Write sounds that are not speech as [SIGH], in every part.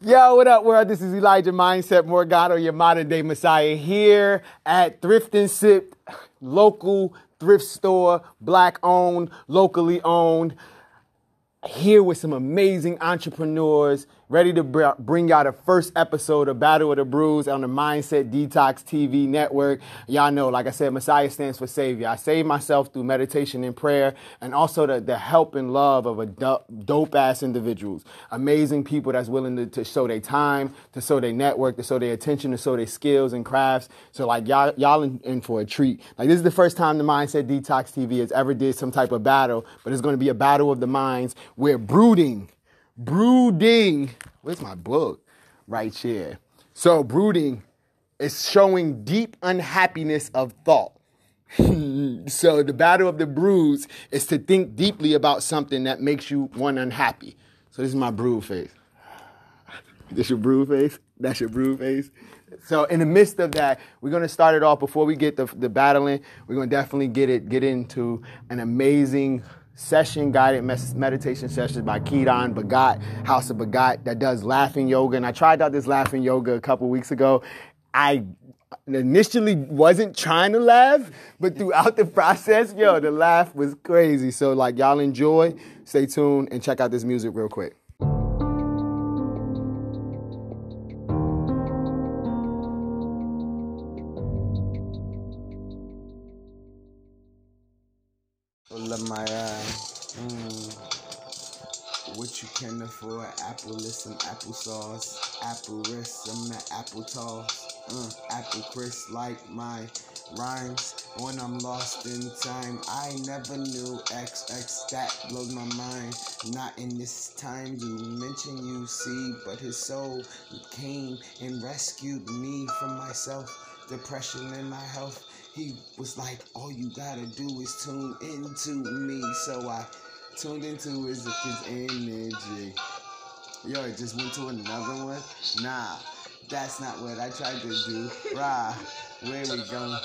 Yo, what up, world? This is Elijah Mindset Morgado, your modern day messiah, here at Thrift and Sip, local thrift store, black owned, locally owned. Here with some amazing entrepreneurs ready to br- bring y'all the first episode of Battle of the Brews on the Mindset Detox TV network. Y'all know, like I said, Messiah stands for Savior. I save myself through meditation and prayer and also the, the help and love of a do- dope ass individuals. Amazing people that's willing to, to show their time, to show their network, to show their attention, to show their skills and crafts. So like y'all, y'all in, in for a treat. Like this is the first time the Mindset Detox TV has ever did some type of battle, but it's going to be a battle of the minds where brooding brooding. Where's my book? Right here. So, brooding is showing deep unhappiness of thought. [LAUGHS] so, the battle of the brews is to think deeply about something that makes you one unhappy. So, this is my brood face. This your brood face? That's your brood face? So in the midst of that, we're gonna start it off before we get the, the battling. We're gonna definitely get it get into an amazing session guided meditation sessions by Kiran Bhagat, House of Bhagat, that does laughing yoga. And I tried out this laughing yoga a couple weeks ago. I initially wasn't trying to laugh, but throughout the [LAUGHS] process, yo, the laugh was crazy. So like y'all enjoy, stay tuned, and check out this music real quick. Can afford. Apple list some applesauce. Apple wrist some apple toss. Uh, apple crisp like my rhymes when I'm lost in time. I never knew XX that blows my mind. Not in this time you mention you see, but his soul came and rescued me from myself, depression and my health he was like, all you gotta do is tune into me. So I tuned into his, his energy. Yo, it just went to another one? Nah, that's not what I tried to do. Rah, where we going?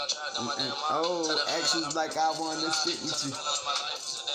Oh, actions like, I wanna stick with you.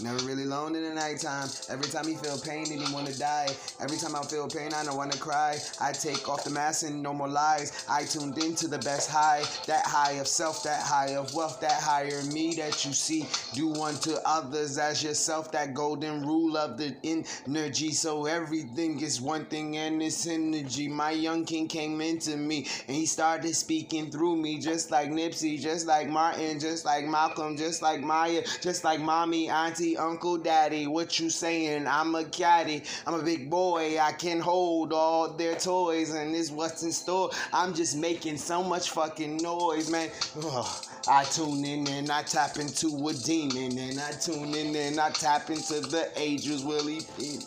Never really alone in the nighttime. Every time you feel pain and you wanna die. Every time I feel pain, I don't wanna cry. I take off the mask and no more lies. I tuned into the best high. That high of self, that high of wealth, that higher me that you see. Do unto others as yourself. That golden rule of the energy. So everything is one thing and it's energy. My young king came into me and he started speaking through me. Just like Nipsey, just like Martin, just like Malcolm, just like Maya, just like mommy, auntie uncle, daddy, what you saying? I'm a caddy, I'm a big boy, I can hold all their toys, and this what's in store. I'm just making so much fucking noise, man. Ugh. I tune in and I tap into a demon, and I tune in and I tap into the angels, Willie P.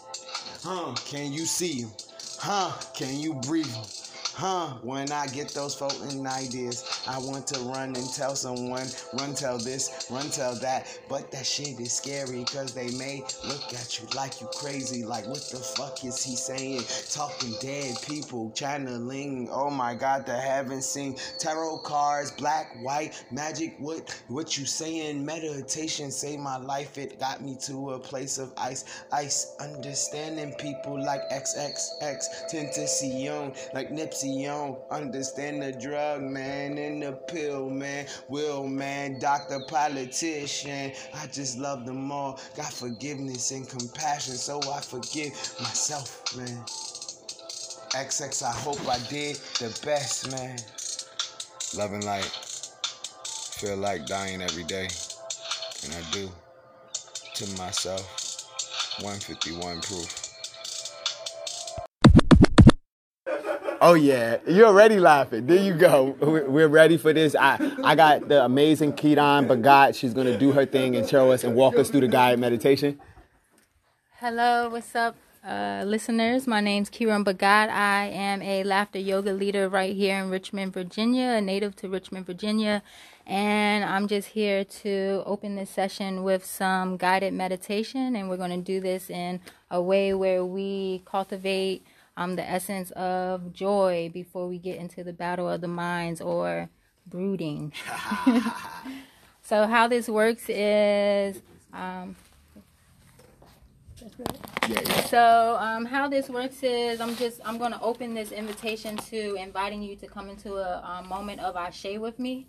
Huh? Can you see him? Huh? Can you breathe him? Huh, when I get those floating ideas, I want to run and tell someone, run tell this, run tell that. But that shit is scary because they may look at you like you crazy. Like, what the fuck is he saying? Talking dead people, channeling. Oh my god, the heaven sing. Tarot cards, black, white, magic. What, what you saying? Meditation saved my life. It got me to a place of ice. Ice, understanding people like XXX, Tentacion, like Nipsey on. Understand the drug, man, and the pill, man. Will, man, doctor, politician. I just love them all. Got forgiveness and compassion, so I forgive myself, man. XX, I hope I did the best, man. Loving light. Feel like dying every day. And I do. To myself. 151 proof. Oh yeah, you're already laughing. There you go. [LAUGHS] We're ready for this. I, I got the amazing Kiran Bhagat. She's gonna do her thing and show us and walk us through the guided meditation. Hello, what's up, uh, listeners? My name's Kiran Bhagat. I am a laughter yoga leader right here in Richmond, Virginia, a native to Richmond, Virginia, and I'm just here to open this session with some guided meditation, and we're gonna do this in a way where we cultivate um, the essence of joy before we get into the battle of the minds or brooding. [LAUGHS] so how this works is um, so um, how this works is I'm just I'm going to open this invitation to inviting you to come into a, a moment of Ashe with me,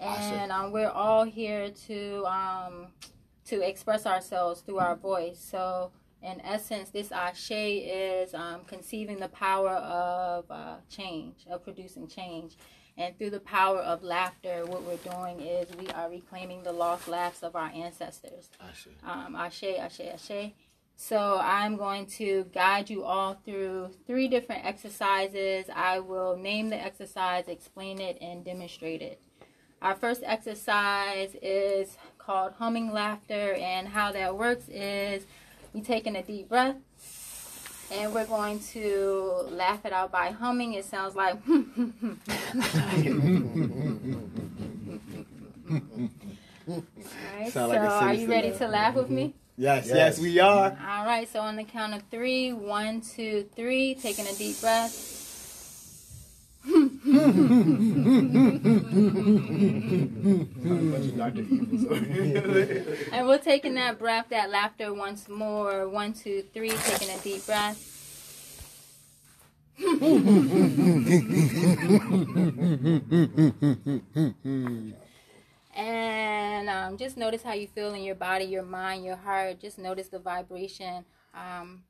and um, we're all here to um, to express ourselves through our voice. So in essence, this Ashe is um, conceiving the power of uh, change, of producing change. And through the power of laughter, what we're doing is we are reclaiming the lost laughs of our ancestors. Ashe. Um, ashe, ashe, ashe. So I'm going to guide you all through three different exercises. I will name the exercise, explain it, and demonstrate it. Our first exercise is called humming laughter, and how that works is we taking a deep breath and we're going to laugh it out by humming. It sounds like. [LAUGHS] All right, so like are you ready to laugh with me? Mm-hmm. Yes, yes, yes, we are. All right, so on the count of three, one, two, three, taking a deep breath. [LAUGHS] and we're taking that breath, that laughter once more. One, two, three, taking a deep breath. [LAUGHS] And um, just notice how you feel in your body, your mind, your heart. Just notice the vibration um,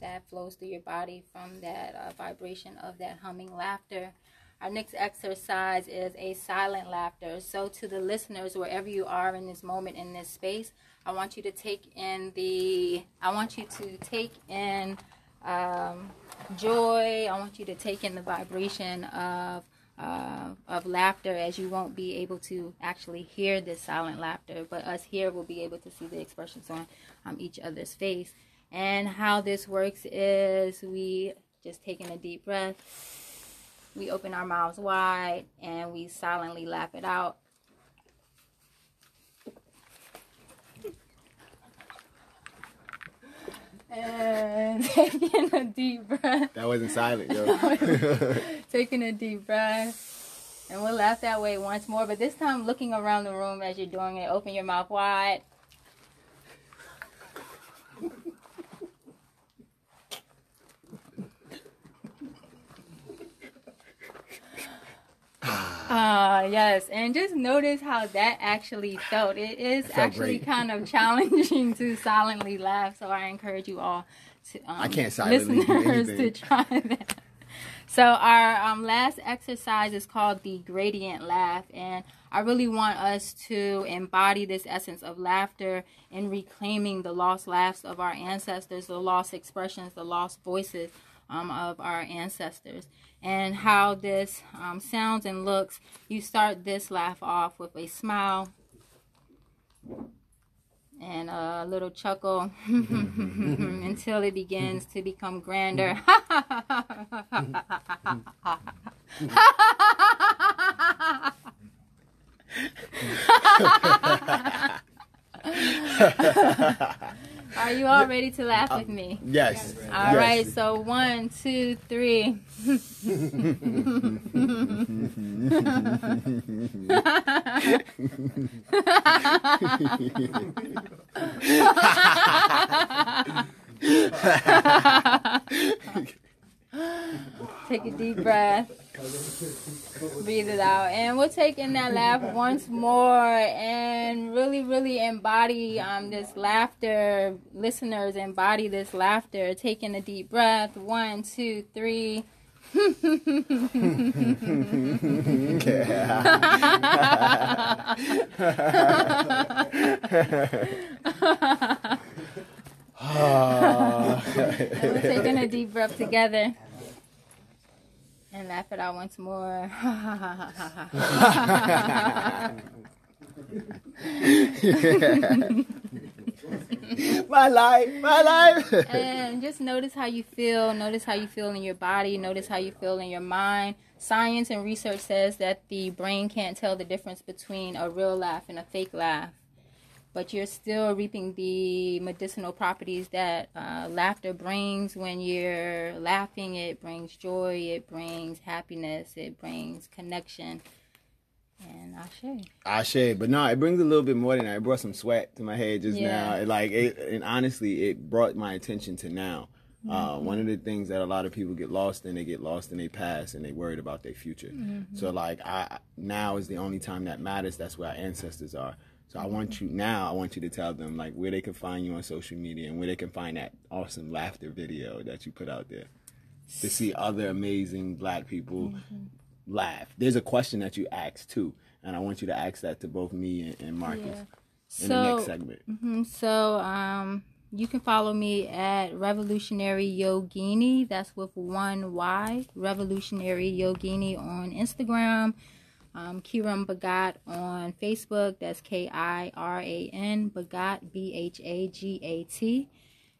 that flows through your body from that uh, vibration of that humming laughter. Our next exercise is a silent laughter. So, to the listeners, wherever you are in this moment, in this space, I want you to take in the, I want you to take in um, joy. I want you to take in the vibration of uh, of laughter as you won't be able to actually hear this silent laughter, but us here will be able to see the expressions on um, each other's face. And how this works is we just taking a deep breath, we open our mouths wide, and we silently laugh it out. And [LAUGHS] taking a deep breath. That wasn't silent, yo. [LAUGHS] [LAUGHS] taking a deep breath. And we'll laugh that way once more, but this time looking around the room as you're doing it. Open your mouth wide. Ah, uh, yes, and just notice how that actually felt. It is felt actually great. kind of challenging to silently laugh, so I encourage you all to um, I can't silently listeners to [LAUGHS] try that. So our um, last exercise is called the gradient laugh, and I really want us to embody this essence of laughter in reclaiming the lost laughs of our ancestors, the lost expressions, the lost voices um, of our ancestors and how this um, sounds and looks. You start this laugh off with a smile and a little chuckle [LAUGHS] until it begins to become grander. [LAUGHS] [LAUGHS] Are you all ready to laugh uh, with me? Yes. All yes. right. So one, two, three. [LAUGHS] Take a deep breath. Breathe it out. And we'll take in that laugh once more and really, really embody um, this laughter. Listeners, embody this laughter. Taking a deep breath. One, two, three. [LAUGHS] we're taking a deep breath together and laugh it out once more. [LAUGHS] my life, my life. and just notice how you feel. Notice how you feel in your body. Notice how you feel in your mind. Science and research says that the brain can't tell the difference between a real laugh and a fake laugh but you're still reaping the medicinal properties that uh, laughter brings when you're laughing. It brings joy, it brings happiness, it brings connection. And. I shade, but no, it brings a little bit more than that. It brought some sweat to my head just Yeah. now. It, like, it, and honestly, it brought my attention to now. Mm-hmm. Uh, one of the things that a lot of people get lost in, they get lost in their past and they worried about their future. Mm-hmm. So, like, I now is the only time that matters. That's where our ancestors are. So, I want you now. I want you to tell them like where they can find you on social media and where they can find that awesome laughter video that you put out there to see other amazing black people laugh. There's a question that you asked too, and I want you to ask that to both me and, and Marcus Yeah. in the next segment. Mhm. So um, you can follow me at Revolutionary Yogini. That's with one Y. Revolutionary Yogini on Instagram. Um, Kiran Bhagat on Facebook. That's K I R A N Bhagat B H A G A T.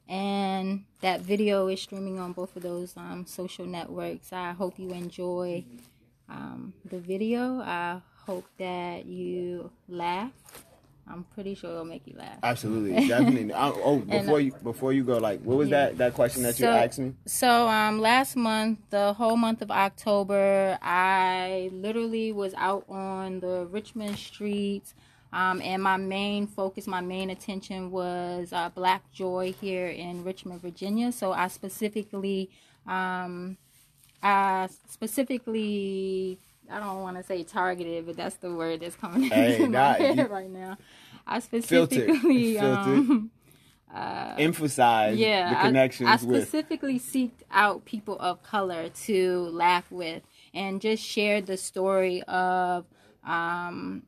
And that video is streaming on both of those um, social networks. I hope you enjoy um, the video. I hope that you laugh. I'm pretty sure it'll make you laugh. Absolutely, [LAUGHS] definitely. I, oh, before you before you go, like, what was Yeah. that that question that you So- asked me? So um last month, the whole month of October, I literally was out on the Richmond streets. Um, and my main focus, my main attention was uh, Black Joy here in Richmond, Virginia. So I specifically, um, I specifically, I don't want to say targeted, but that's the word that's coming [LAUGHS] Hey, into my head you- right now. I Filtered. specifically, Filtered. um, Emphasize yeah, the I- connections I, with. specifically seeked out people of color to laugh with and just share the story of um,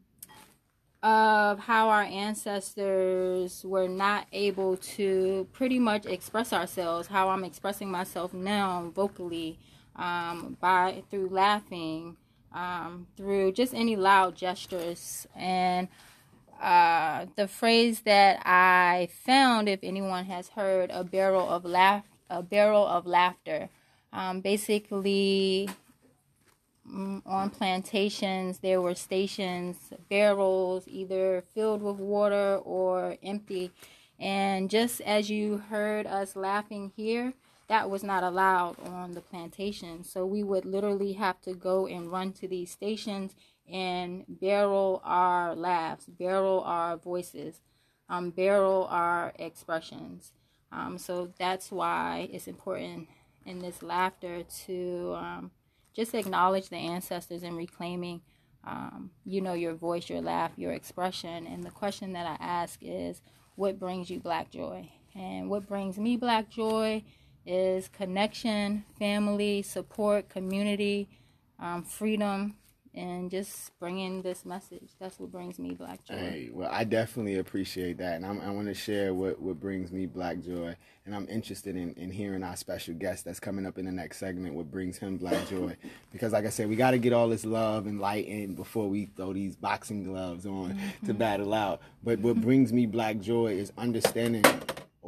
of how our ancestors were not able to pretty much express ourselves. How I'm expressing myself now vocally um, by through laughing, um, through just any loud gestures and uh, the phrase that I found, if anyone has heard, a barrel of laugh, a barrel of laughter. Um, basically, mm, on plantations, there were stations, barrels, either filled with water or empty. And just as you heard us laughing here, that was not allowed on the plantation. So we would literally have to go and run to these stations and barrel our laughs, barrel our voices, um, barrel our expressions. Um, so that's why it's important in this laughter to um, just acknowledge the ancestors and reclaiming, um, you know, your voice, your laugh, your expression. And the question that I ask is, what brings you black joy? And what brings me black joy is connection, family, support, community, um, freedom, and just bringing this message. That's what brings me black joy. Hey, well, I definitely appreciate that, and I'm, I want to share what, what brings me black joy, and I'm interested in, in hearing our special guest that's coming up in the next segment. What brings him black joy? because, like I said, we got to get all this love and light in before we throw these boxing gloves on to battle out. But what brings me black joy is understanding.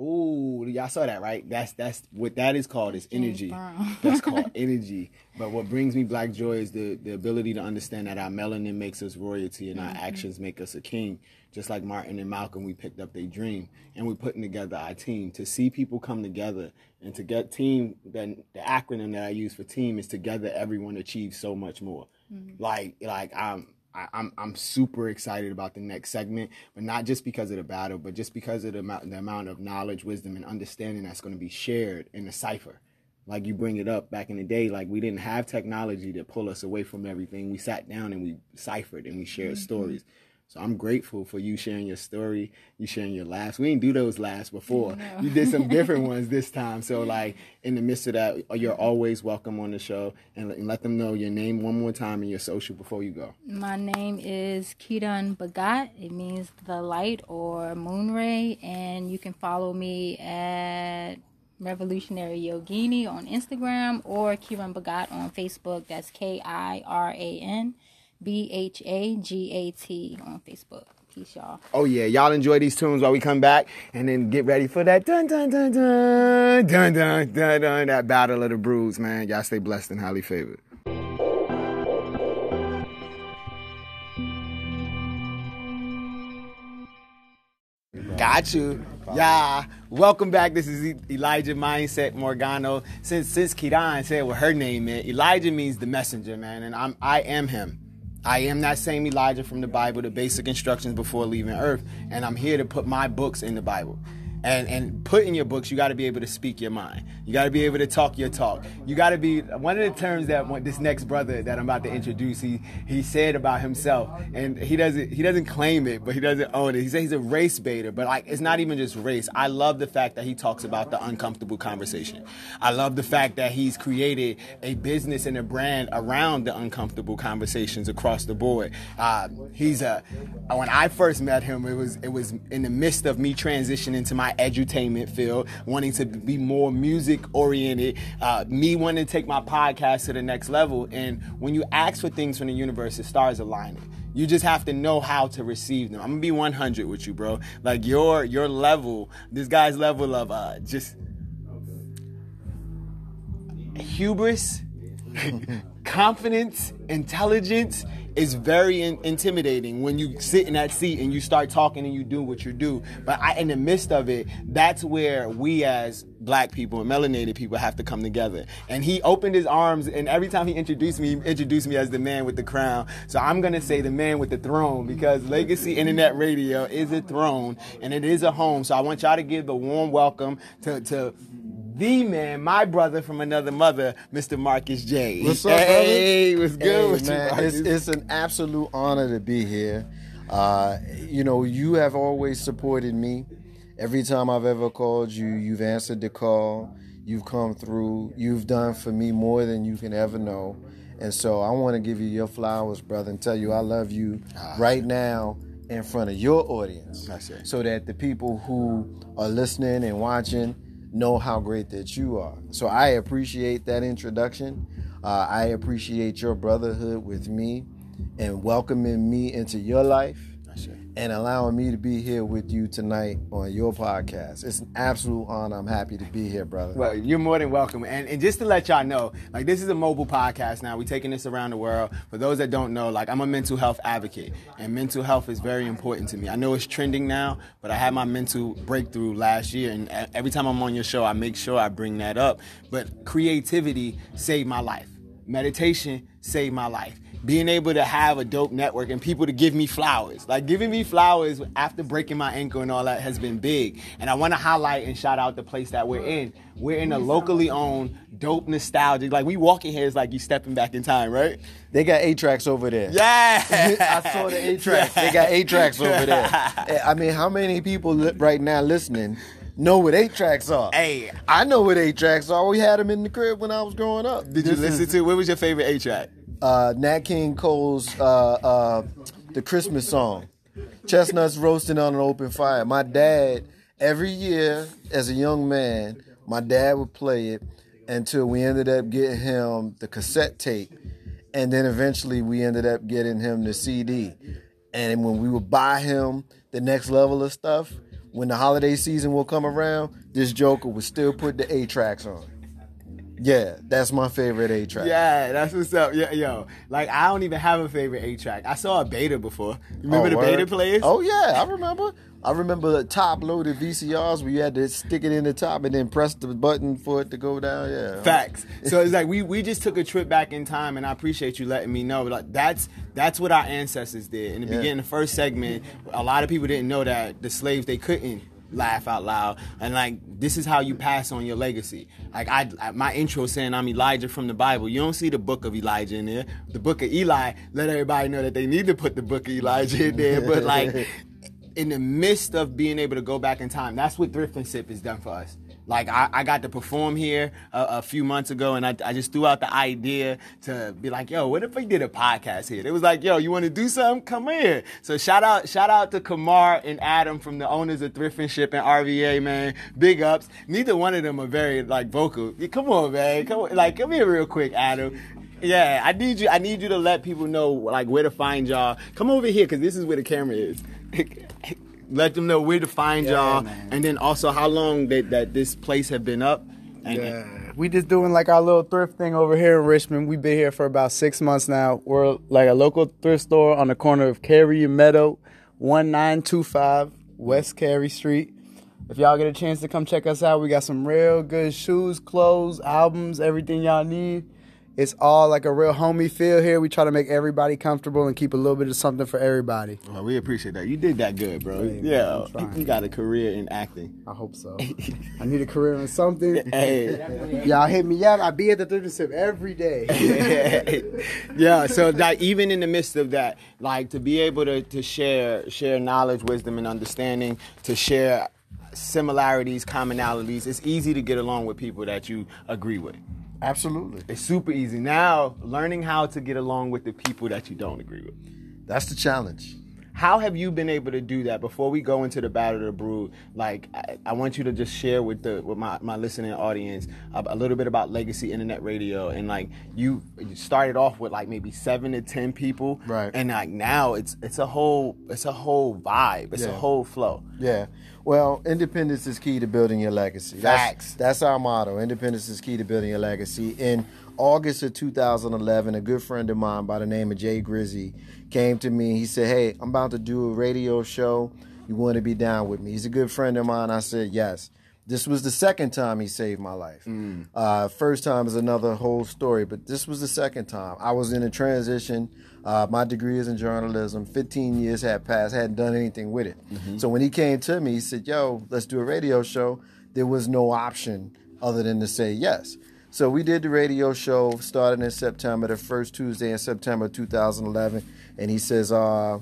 Oh, y'all saw that, right? That's that's what that is called is energy. That's called [LAUGHS] energy. But what brings me black joy is the, the ability to understand that our melanin makes us royalty and our mm-hmm. actions make us a king. Just like Martin and Malcolm, we picked up their dream and we're putting together our team. To see people come together and to get team, then the acronym that I use for team is together everyone achieves so much more. Mm-hmm. Like like I'm I, I'm I'm super excited about the next segment, but not just because of the battle, but just because of the amount, the amount of knowledge, wisdom, and understanding that's going to be shared in the cipher. Like you bring it up back in the day, like we didn't have technology to pull us away from everything. We sat down and we ciphered and we shared mm-hmm. stories. So I'm grateful for you sharing your story, you sharing your laughs. We didn't do those laughs before. You did some different [LAUGHS] ones this time. So like in the midst of that, uh, you're mm-hmm. always welcome on the show and, and let them know your name one more time and your social before you go. My name is Kiran Bhagat. It means the light or moon ray. And you can follow me at Revolutionary Yogini on Instagram or Kiran Bhagat on Facebook. That's K I R A N B H A G A T on Facebook. Peace, y'all. Oh yeah, y'all enjoy these tunes while we come back, and then get ready for that dun dun dun dun dun dun dun dun that battle of the brews, man. Y'all stay blessed and highly favored. Got you. Yeah. Welcome back. This is Elijah Mindset Morgano. Since since Kiran said what her name meant, Elijah means the messenger, man, and I'm I am him. I am that same Elijah from the Bible, the basic instructions before leaving earth, and I'm here to put my books in the Bible and and put in your books you got to be able to speak your mind. You got to be able to talk your talk. You got to be one of the terms that this next brother that i'm about to introduce he he said about himself and he doesn't he doesn't claim it but he doesn't own it. He says he's a race baiter but like it's not even just race. I love the fact that he talks about the uncomfortable conversation. I love the fact that he's created a business and a brand around the uncomfortable conversations across the board. Uh, he's a when i first met him it was it was in the midst of me transitioning to my my edutainment field, wanting to be more music oriented, uh, me wanting to take my podcast to the next level. And when you ask for things from the universe, the stars aligning. You just have to know how to receive them. I'm gonna be 100 with you, bro. Like your your level, this guy's level of uh, just hubris, [LAUGHS] confidence, intelligence, is very in- intimidating when you sit in that seat and you start talking and you do what you do. But I, in the midst of it, that's where we as black people and melanated people have to come together. And he opened his arms, and every time he introduced me, he introduced me as the man with the crown. So I'm gonna say the man with the throne because Legacy Internet Radio is a throne and it is a home. So I want y'all to give the warm welcome to, to the man, my brother from another mother, Mr. Marcus J. What's up, hey, brother? what's good hey, with man, you, it's, it's an absolute honor to be here. Uh, you know, you have always supported me. Every time I've ever called you, you've answered the call. You've come through. You've done for me more than you can ever know. And so I want to give you your flowers, brother, and tell you I love you ah, right now in front of your audience. So that the people who are listening and watching know how great that you are. So I appreciate that introduction. Uh, I appreciate your brotherhood with me and welcoming me into your life and allowing me to be here with you tonight on your podcast. It's an absolute honor. I'm happy to be here, brother. Well, you're more than welcome. And, and just to let y'all know, like this is a mobile podcast now. We're taking this around the world. For those that don't know, like I'm a mental health advocate, and mental health is very important to me. I know it's trending now, but I had my mental breakthrough last year, and every time I'm on your show, I make sure I bring that up. But creativity saved my life. Meditation saved my life being able to have a dope network and people to give me flowers. Like giving me flowers after breaking my ankle and all that has been big. And I want to highlight and shout out the place that we're in. We're in a locally owned, dope nostalgic. Like we walk in here, it's like you stepping back in time, right? They got eight tracks over there. Yeah, [LAUGHS] I saw the eight tracks. They got eight tracks over there. [LAUGHS] I mean, how many people right now listening? know what eight tracks are. Hey, I know what eight tracks are. We had them in the crib when I was growing up. Did you listen to? What was your favorite eight track? Uh, Nat King Cole's uh, uh, the Christmas song, chestnuts roasting on an open fire. My dad, every year as a young man, my dad would play it until we ended up getting him the cassette tape, and then eventually we ended up getting him the CD. And when we would buy him the next level of stuff, when the holiday season will come around, this Joker would still put the A tracks on. Yeah, that's my favorite A track. Yeah, that's what's up. Yeah, yo, like I don't even have a favorite A track. I saw a beta before. You remember oh, the word? beta players? Oh yeah, I remember. I remember the top loaded VCRs where you had to stick it in the top and then press the button for it to go down. Yeah. Facts. [LAUGHS] So it's like we, we just took a trip back in time and I appreciate you letting me know. Like that's that's what our ancestors did. In the yeah. beginning, the first segment, a lot of people didn't know that the slaves they couldn't laugh out loud. And like this is how you pass on your legacy. Like I, my intro saying i'm elijah from the bible. You don't see the book of elijah in there. The book of eli let everybody know that they need to put the book of elijah in there. [LAUGHS] But like in the midst of being able to go back in time that's what thrift and sip has done for us like I, I got to perform here a, a few months ago, and I, I just threw out the idea to be like, "Yo, what if we did a podcast here?" It was like, "Yo, you want to do something? Come here." So shout out, shout out to Kamar and Adam from the owners of Thrift and Sip and RVA, man. Big ups. Neither one of them are very like vocal. Come on, man. Come on, like come here real quick, Adam. Yeah, I need you. I need you to let people know like where to find y'all. Come over here because this is where the camera is. [LAUGHS] let them know where to find yeah, y'all, man. and then also how long that, that this place have been up. And, yeah, we just doing like our little thrift thing over here in Richmond. We've been here for about six months now. We're like a local thrift store on the corner of Cary and Meadow, one nine two five West Cary Street. If y'all get a chance to come check us out, we got some real good shoes, clothes, albums, everything y'all need. It's all like a real homey feel here. We try to make everybody comfortable and keep a little bit of something for everybody. Well, we appreciate that. You did that good, bro. Hey, yeah, you got a career in acting. I hope so. [LAUGHS] I need a career in something. [LAUGHS] Hey. Y'all hit me up. I be at the thrift and sip every day. [LAUGHS] yeah, so that even in the midst of that, like to be able to, to share share knowledge, wisdom, and understanding, to share similarities, commonalities, it's easy to get along with people that you agree with. Absolutely. It's super easy. Now, learning how to get along with the people that you don't agree with. That's the challenge. How have you been able to do that? Before we go into the battle of the brood, like I, I want you to just share with the with my, my listening audience a, a little bit about Legacy Internet Radio and like you, you started off with like maybe seven to ten people, Right. And like now it's it's a whole it's a whole vibe, it's a whole flow. Yeah. Well, independence is key to building your legacy. Facts. That's, that's our motto. Independence is key to building your legacy. In August of 2011, a good friend of mine by the name of Jay Grizzy came to me. He said, Hey, I'm about to do a radio show. You want to be down with me? He's a good friend of mine. I said, Yes. This was the second time he saved my life. Uh, first time is another whole story, but this was the second time. I was in a transition. Uh, my degree is in journalism. 15 years had passed, hadn't done anything with it. So when he came to me, he said, Yo, let's do a radio show. There was no option other than to say yes. So we did the radio show starting in September, the first Tuesday in September 2011. And he says, uh,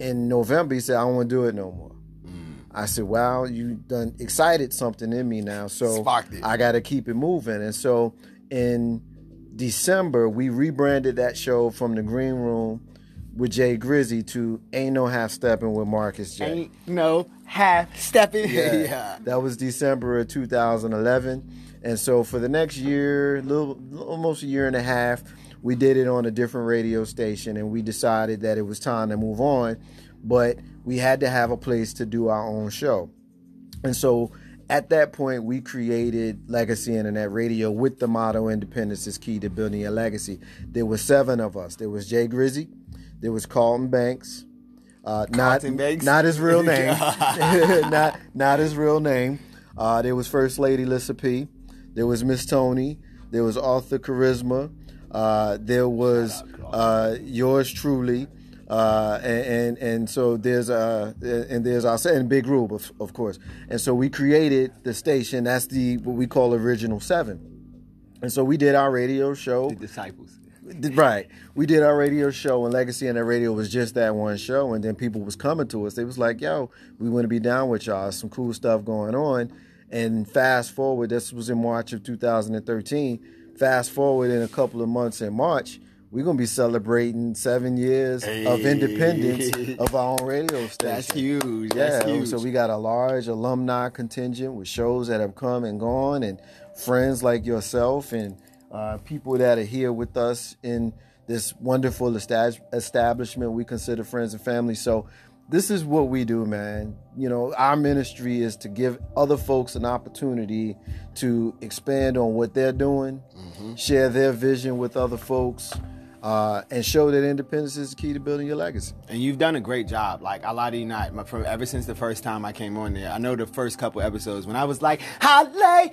in November, he said, I don't want to do it no more. I said, "Wow, you done excited something in me now, so. I got to keep it moving." And so, in December, we rebranded that show from the Green Room with Jay Grizzy to "Ain't No Half Stepping" with Marcus J. Ain't no half stepping. Yeah. [LAUGHS] That was December of 2011. And so for the next year, little almost a year and a half, we did it on a different radio station and we decided that it was time to move on, but we had to have a place to do our own show. And so at that point, we created Legacy Internet Radio with the motto Independence is Key to Building a Legacy. There were seven of us. There was Jay Grizzy, there was Carlton Banks, uh, not, Carlton Banks? not his real [LAUGHS] name, [LAUGHS] [LAUGHS] not, not his real name. Uh, there was First Lady Lissa P. There was Miss Tony. There was Arthur Charisma. Uh, there was uh, yours truly. Uh, and, and and so there's uh and there's our and Big Rube of, of course, and so we created the station. That's the what we call original seven, and so we did our radio show. The disciples. Right. We did our radio show and Legacy and that radio was just that one show and then people was coming to us. They was like, yo, we want to be down with y'all. Some cool stuff going on. And fast forward, this was in March of 2013. Fast forward in a couple of months in March, we're gonna be celebrating seven years of independence of our own radio [LAUGHS] station. That's huge. Yeah, That's huge. so we got a large alumni contingent with shows that have come and gone, and friends like yourself, and uh, people that are here with us in this wonderful estab- establishment we consider friends and family. So, this is what we do, man. You know, our ministry is to give other folks an opportunity to expand on what they're doing, share their vision with other folks. Uh, and show that independence is the key to building your legacy. And you've done a great job. Like I lie to you not. From ever since the first time I came on there, I know the first couple episodes when I was like, Hallelujah,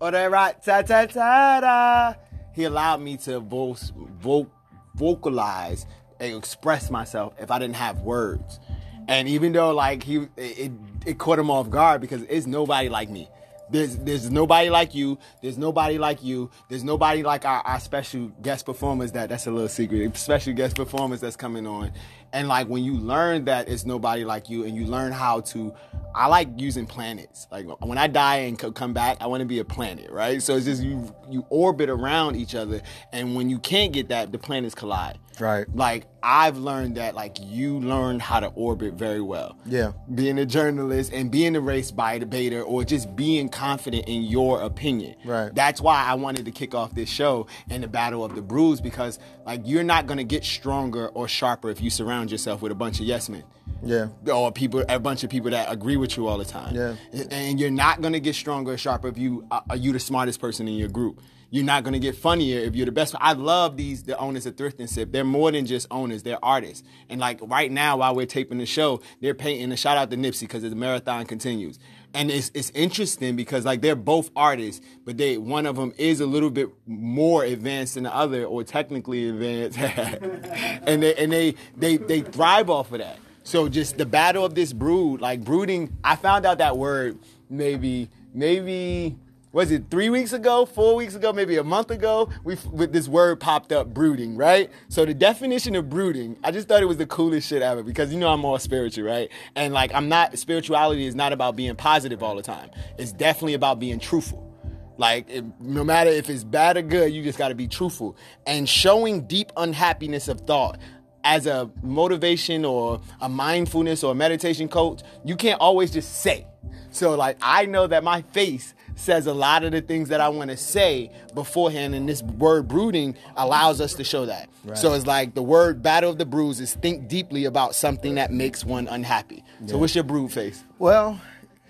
or that right, ta ta ta. He allowed me to vo- vo- vocalize and express myself if I didn't have words. And even though like he, it, it caught him off guard because it's nobody like me. There's there's nobody like you. There's nobody like you. There's nobody like our, our special guest performers that that's a little secret. Special guest performers that's coming on. And like when you learn that it's nobody like you and you learn how to I like using planets. Like when I die and come back, I want to be a planet, right? So it's just you you orbit around each other and when you can't get that, the planets collide. Right. Like I've learned that like you learned how to orbit very well Yeah. being a journalist and being a race by debater or just being confident in your opinion. Right. That's why I wanted to kick off this show and the battle of the brews because like you're not gonna get stronger or sharper if you surround yourself with a bunch of yes men. Yeah. Or people, a bunch of people that agree with you all the time. Yeah. And you're not gonna get stronger or sharper if you are are you the smartest person in your group. You're not gonna get funnier if you're the best. I love these the owners of Thrift and Sip. They're more than just owners. They're artists. And like right now, while we're taping the show, they're painting. A shout out to Nipsey because the marathon continues. And it's it's interesting because like they're both artists, but they one of them is a little bit more advanced than the other, or technically advanced, [LAUGHS] and they and they they they thrive off of that. So just the battle of this brood, like brooding. I found out that word maybe maybe was it three weeks ago, four weeks ago, maybe a month ago? We with this word popped up, brooding, right? So the definition of brooding, I just thought it was the coolest shit ever because you know I'm all spiritual, right? And like I'm not spirituality is not about being positive all the time. It's definitely about being truthful. Like it, no matter if it's bad or good, you just got to be truthful and showing deep unhappiness of thought as a motivation or a mindfulness or a meditation coach, you can't always just say. So like I know that my face says a lot of the things that I want to say beforehand, and this word brooding allows us to show that. Right. So it's like the word battle of the brews is think deeply about something that makes one unhappy. Yeah. So what's your brood face? Well,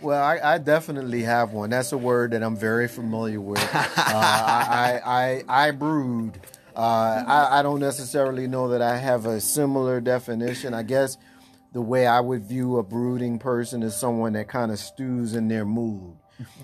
well, I, I, definitely have one. That's a word that I'm very familiar with. [LAUGHS] uh, I, I, I, I brood. Uh, I, I don't necessarily know that I have a similar definition. I guess the way I would view a brooding person is someone that kind of stews in their mood.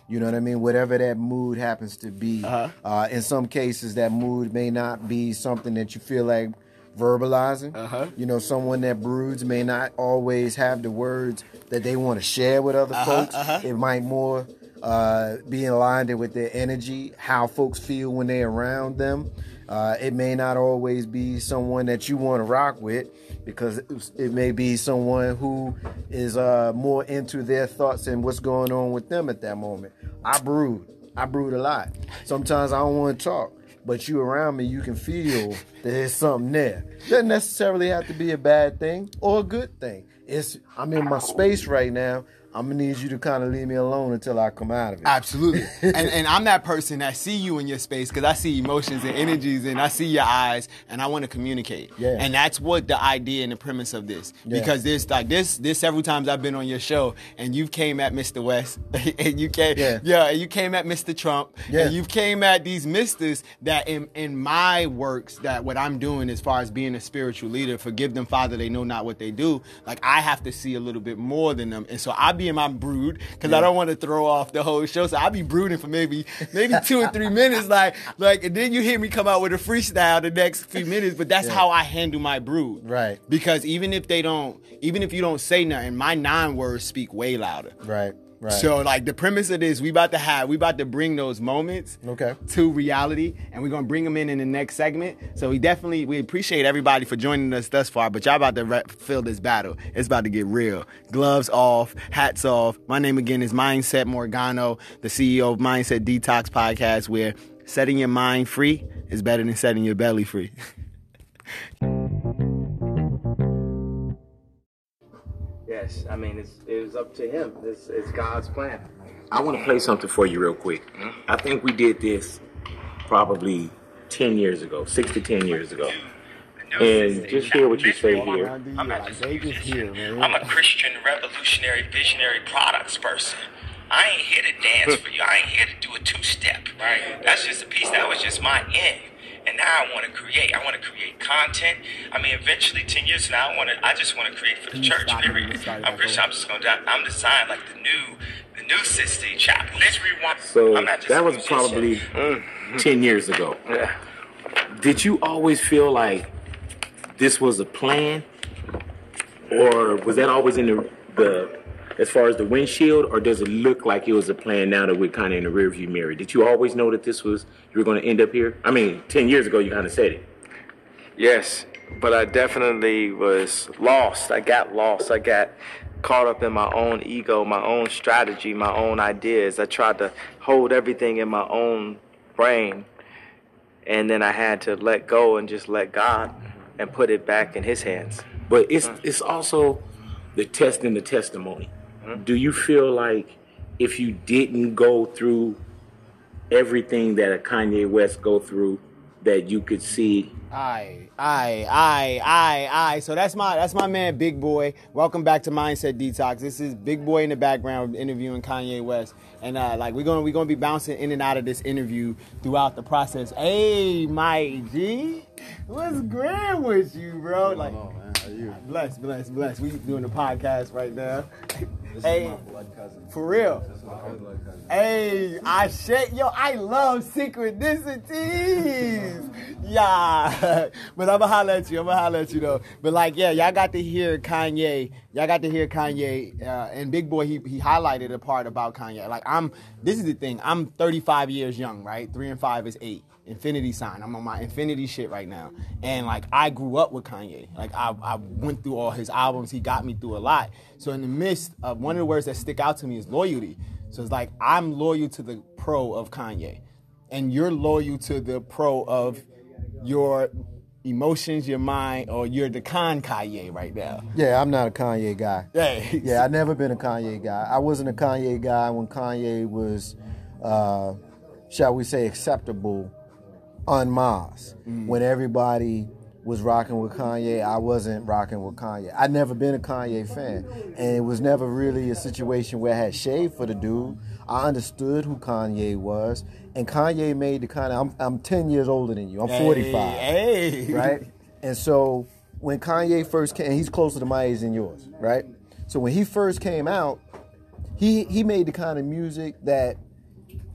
You know what I mean? Whatever that mood happens to be. Uh-huh. Uh, in some cases, that mood may not be something that you feel like verbalizing. Uh-huh. You know, someone that broods may not always have the words that they want to share with other uh-huh, folks. Uh-huh. It might more uh, be aligned with their energy, how folks feel when they're around them. Uh, it may not always be someone that you want to rock with because it may be someone who is uh, more into their thoughts and what's going on with them at that moment. I brood. I brood a lot. Sometimes I don't want to talk, but you around me, you can feel that there's something there. Doesn't necessarily have to be a bad thing or a good thing. It's I'm in my space right now. I'm gonna need you to kind of leave me alone until I come out of it. Absolutely. [LAUGHS] and, and I'm that person that see you in your space because I see emotions and energies and I see your eyes and I want to communicate. Yeah. And that's what the idea and the premise of this. Yeah. Because there's like this this several times I've been on your show and you came at Mr. West [LAUGHS] and you came yeah, yeah you came at Mr. Trump yeah. and you came at these misters that in in my works that what I'm doing as far as being a spiritual leader, forgive them, Father, they know not what they do. Like I have to see a little bit more than them. And so I be in my brood because yeah. I don't want to throw off the whole show. So I'll be brooding for maybe maybe two or three minutes, like like, and then you hear me come out with a freestyle the next few minutes. But that's yeah. how I handle my brood, right? Because even if they don't, even if you don't say nothing, my nine words speak way louder, right? Right. So like the premise of this, we about to have, we about to bring those moments okay. to reality, and we're gonna bring them in in the next segment. So we definitely we appreciate everybody for joining us thus far, but y'all about to re- feel this battle. It's about to get real. Gloves off, hats off. My name again is Mindset Morgano, the CEO of Mindset Detox Podcast, where setting your mind free is better than setting your belly free. [LAUGHS] Yes, I mean it's it was up to him. It's, it's God's plan. I want to play something for you real quick. Mm-hmm. I think we did this probably ten years ago, six to ten years ago. And just hear what you say here. I'm not just a musician. I'm a Christian revolutionary visionary products person. I ain't here to dance [LAUGHS] for you. I ain't here to do a two step. Right. That's just a piece. That was just my end and now I want to create. I want to create content. I mean, eventually, ten years from now, I want to. I just want to create for the church. Period. I'm Christian. I'm just going to. I'm designed like the new, the new Sistine Chapel. Let's rewind. So that was probably mm-hmm. ten years ago. Yeah. Did you always feel like this was a plan, or was that always in the the as far as the windshield, or does it look like it was a plan now that we're kind of in the rearview mirror? Did you always know that this was you were going to end up here? I mean, ten years ago you kind of said it. Yes, but I definitely was lost. I got lost. I got caught up in my own ego, my own strategy, my own ideas. I tried to hold everything in my own brain, and then I had to let go and just let God and put it back in His hands. But it's it's also the test and the testimony. Do you feel like if you didn't go through everything that a Kanye West go through, that you could see? Aye, aye, aye, aye, aye. So that's my that's my man, Big Boy. Welcome back to Mindset Detox. This is Big Boy in the background interviewing Kanye West, and uh, like we're gonna we're gonna be bouncing in and out of this interview throughout the process. Hey, my G, what's grand with you, bro? Like, how you? Bless, bless, bless. We doing a podcast right now. [LAUGHS] This Hey. is my blood cousin. For real. This is my blood cousin. Hey, I shake yo. I love synchronicities. [LAUGHS] Yeah, [LAUGHS] but I'ma holler at you. I'ma holler at you though. But like, yeah, y'all got to hear Kanye. Y'all got to hear Kanye. Uh, and Big Boy, he he highlighted a part about Kanye. Like, I'm. This is the thing. I'm 35 years young, right? Three and five is eight. Infinity sign. I'm on my infinity shit right now. And like I grew up with Kanye. Like I, I went through all his albums. He got me through a lot. So in the midst of one of the words that stick out to me is loyalty. So it's like I'm loyal to the pro of Kanye. And you're loyal to the pro of your emotions, your mind, or you're the con Kanye right now. Yeah, I'm not a Kanye guy. Yeah. Yeah, I've never been a Kanye guy. I wasn't a Kanye guy when Kanye was, uh, shall we say, acceptable on Mars. Mm. When everybody was rocking with Kanye, I wasn't rocking with Kanye. I'd never been a Kanye fan. And it was never really a situation where I had shade for the dude. I understood who Kanye was. And Kanye made the kind of, I'm, I'm 10 years older than you. I'm 45 Hey. hey. right? And so when Kanye first came, he's closer to my age than yours, right? So when he first came out, he he made the kind of music that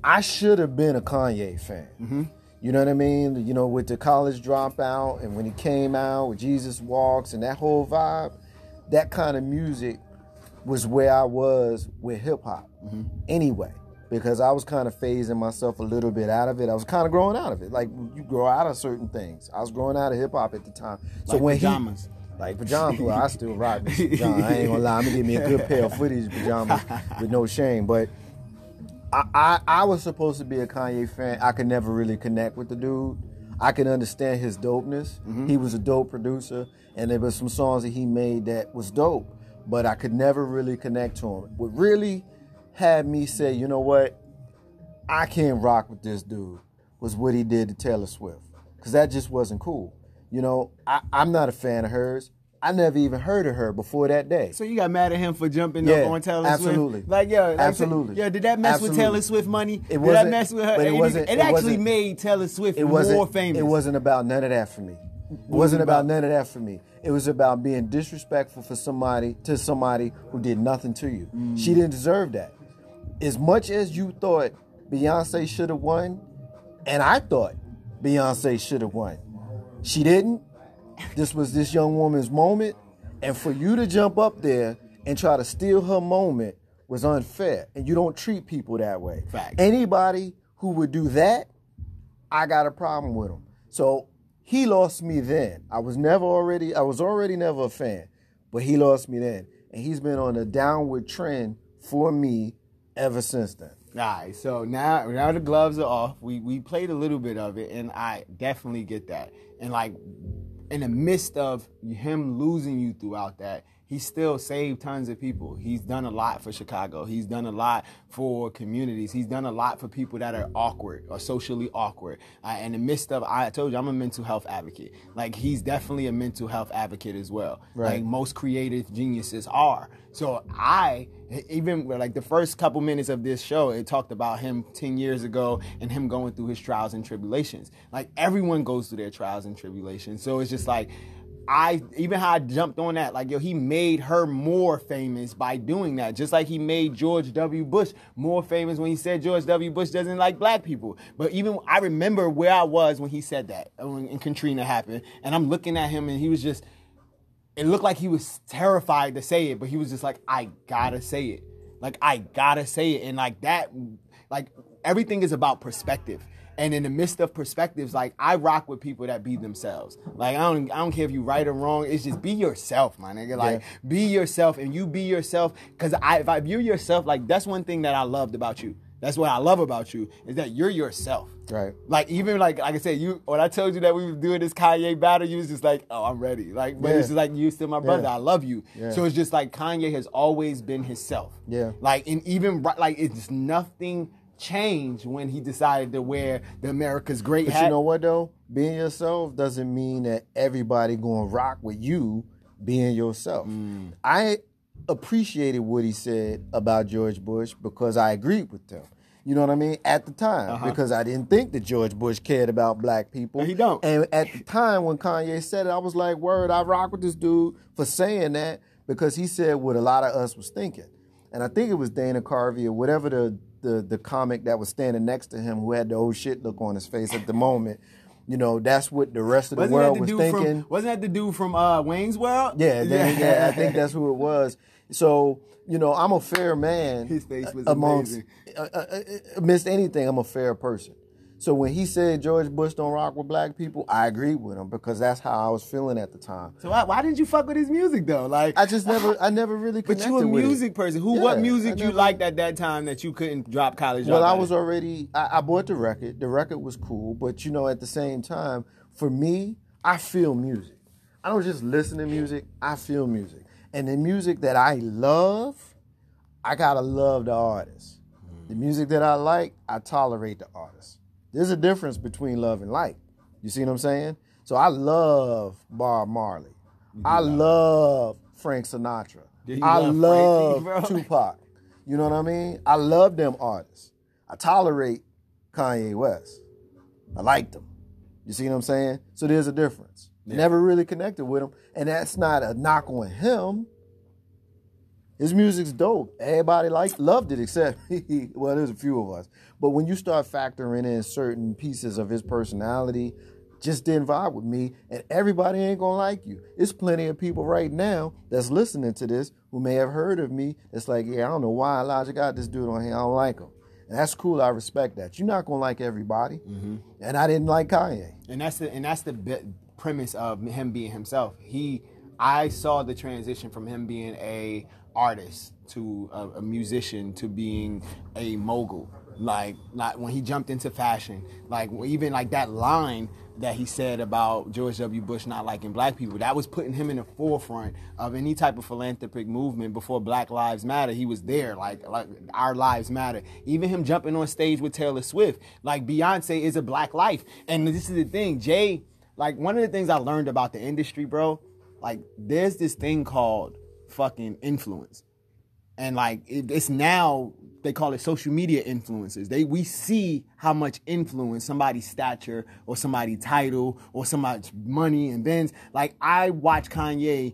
I should have been a Kanye fan. Mm-hmm. You know what I mean? You know, with the college dropout and when he came out with Jesus Walks and that whole vibe, that kind of music was where I was with hip hop. Mm-hmm. Anyway, because I was kind of phasing myself a little bit out of it. I was kind of growing out of it. Like you grow out of certain things. I was growing out of hip hop at the time. So Like when pajamas. he like pajamas, well, I still rock me. [LAUGHS] I ain't gonna lie. I'm gonna give me a good pair of footage pajamas [LAUGHS] with no shame. But I, I I was supposed to be a Kanye fan. I could never really connect with the dude. I can understand his dopeness. Mm-hmm. He was a dope producer, and there was some songs that he made that was dope. But I could never really connect to him. What really had me say, you know what, I can't rock with this dude was what he did to Taylor Swift. Because that just wasn't cool. You know, I, I'm not a fan of hers. I never even heard of her before that day. So you got mad at him for jumping Yeah, up on Taylor absolutely. Swift? Like, yeah, like, Absolutely. Yeah, did that mess with Taylor Swift money? It was did that mess with her? but it wasn't- it it actually made Taylor Swift it wasn't more famous. It wasn't about none of that for me. It was wasn't about about? none of that for me. It was about being disrespectful for somebody to somebody who did nothing to you. Mm. She didn't deserve that. As much as you thought Beyonce should have won, and I thought Beyonce should have won, she didn't. This was this young woman's moment, and for you to jump up there and try to steal her moment was unfair. And you don't treat people that way. Facts. Anybody who would do that, I got a problem with him. So he lost me then. I was never already, I was already never a fan, but he lost me then. And he's been on a downward trend for me ever since then. All right, so now now the gloves are off. We we played a little bit of it, and I definitely get that. And like in the midst of him losing you throughout that, he still saved tons of people. He's done a lot for Chicago. He's done a lot for communities. He's done a lot for people that are awkward or socially awkward. Uh, in the midst of, I told you, I'm a mental health advocate. Like he's definitely a mental health advocate as well. Right. Like most creative geniuses are. So I even like the first couple minutes of this show, it talked about him 10 years ago and him going through his trials and tribulations. Like everyone goes through their trials and tribulations. So it's just like I even how I jumped on that, like yo, he made her more famous by doing that. Just like he made George W. Bush more famous when he said George W. Bush doesn't like black people. But even I remember where I was when he said that uh, when and Katrina happened, and I'm looking at him and he was just it looked like he was terrified to say it, but he was just like, I gotta say it. Like, I gotta say it. And like that, like everything is about perspective. And in the midst of perspectives, like I rock with people that be themselves. Like I don't, I don't care if you right or wrong. It's just be yourself, my nigga. Like be yourself, and you be yourself. Cause I, if I view yourself, like that's one thing that I loved about you. That's what I love about you is that you're yourself. Right. Like even like like I said, you when I told you that we were doing this Kanye battle, you was just like, oh, I'm ready. Like, but Yeah. it's just like you still my brother. Yeah. I love you. Yeah. So it's just like Kanye has always been himself. Yeah. Like and even like it's nothing changed when he decided to wear the America's Great But hat. you know what though? Being yourself doesn't mean that everybody going to rock with you being yourself. Mm. I appreciated what he said about George Bush because I agreed with him. You know what I mean? At the time, because I didn't think that George Bush cared about black people. Uh-huh. He don't. And at the time when Kanye said it, I was like, "Word, I rock with this dude for saying that because he said what a lot of us was thinking." and I think it was Dana Carvey or whatever the the the comic that was standing next to him who had the old shit look on his face at the moment. You know, that's what the rest of the Wasn't world the was thinking. from? Wasn't that the dude from uh, Wayne's World? Yeah, they- yeah, I think [LAUGHS] that's who it was. So you know, I'm a fair man. His face was amongst amazing. uh, uh, uh, amidst anything. I'm a fair person. So when he said George Bush don't rock with black people, I agreed with him because that's how I was feeling at the time. So why, why didn't you fuck with his music though? Like I just never, I never really But you a it. music person. Who? Yeah, what music I you liked at that time that you couldn't drop college? Well, I was in? already. I, I bought the record. The record was cool, but you know, at the same time, for me, I feel music. I don't just listen to music. I feel music, and the music that I love, I gotta love the artist. The music that I like, I tolerate the artist. There's a difference between love and like. You see what I'm saying? So I love Bob Marley. I love Frank Sinatra. I love Frankie, love? [LAUGHS] Tupac. You know what I mean? I love them artists. I tolerate Kanye West. I like them. You see what I'm saying? So there's a difference. Never really connected with him, and that's not a knock on him. His music's dope. Everybody liked, loved it, except [LAUGHS] well, there's a few of us. But when you start factoring in certain pieces of his personality, just didn't vibe with me, and everybody ain't gonna like you. It's plenty of people right now that's listening to this who may have heard of me. It's like, yeah, I don't know why Elijah got this dude on here. I don't like him. And that's cool. I respect that. You're not gonna like everybody, mm-hmm. and I didn't like Kanye. and that's the and that's the bi- premise of him being himself. He, I saw the transition from him being a artist to a, a musician to being a mogul. Like, like when he jumped into fashion, like even like that line that he said about George W. Bush not liking black people, that was putting him in the forefront of any type of philanthropic movement before Black Lives Matter. He was there, like like our lives matter. Even him jumping on stage with Taylor Swift, like Beyonce is a black life, and this is the thing, Jay. Like one of the things I learned about the industry, bro. Like there's this thing called fucking influence and like it, it's now they call it social media influencers. They we see how much influence somebody's stature or somebody's title or somebody's money and Benz. Like I watch Kanye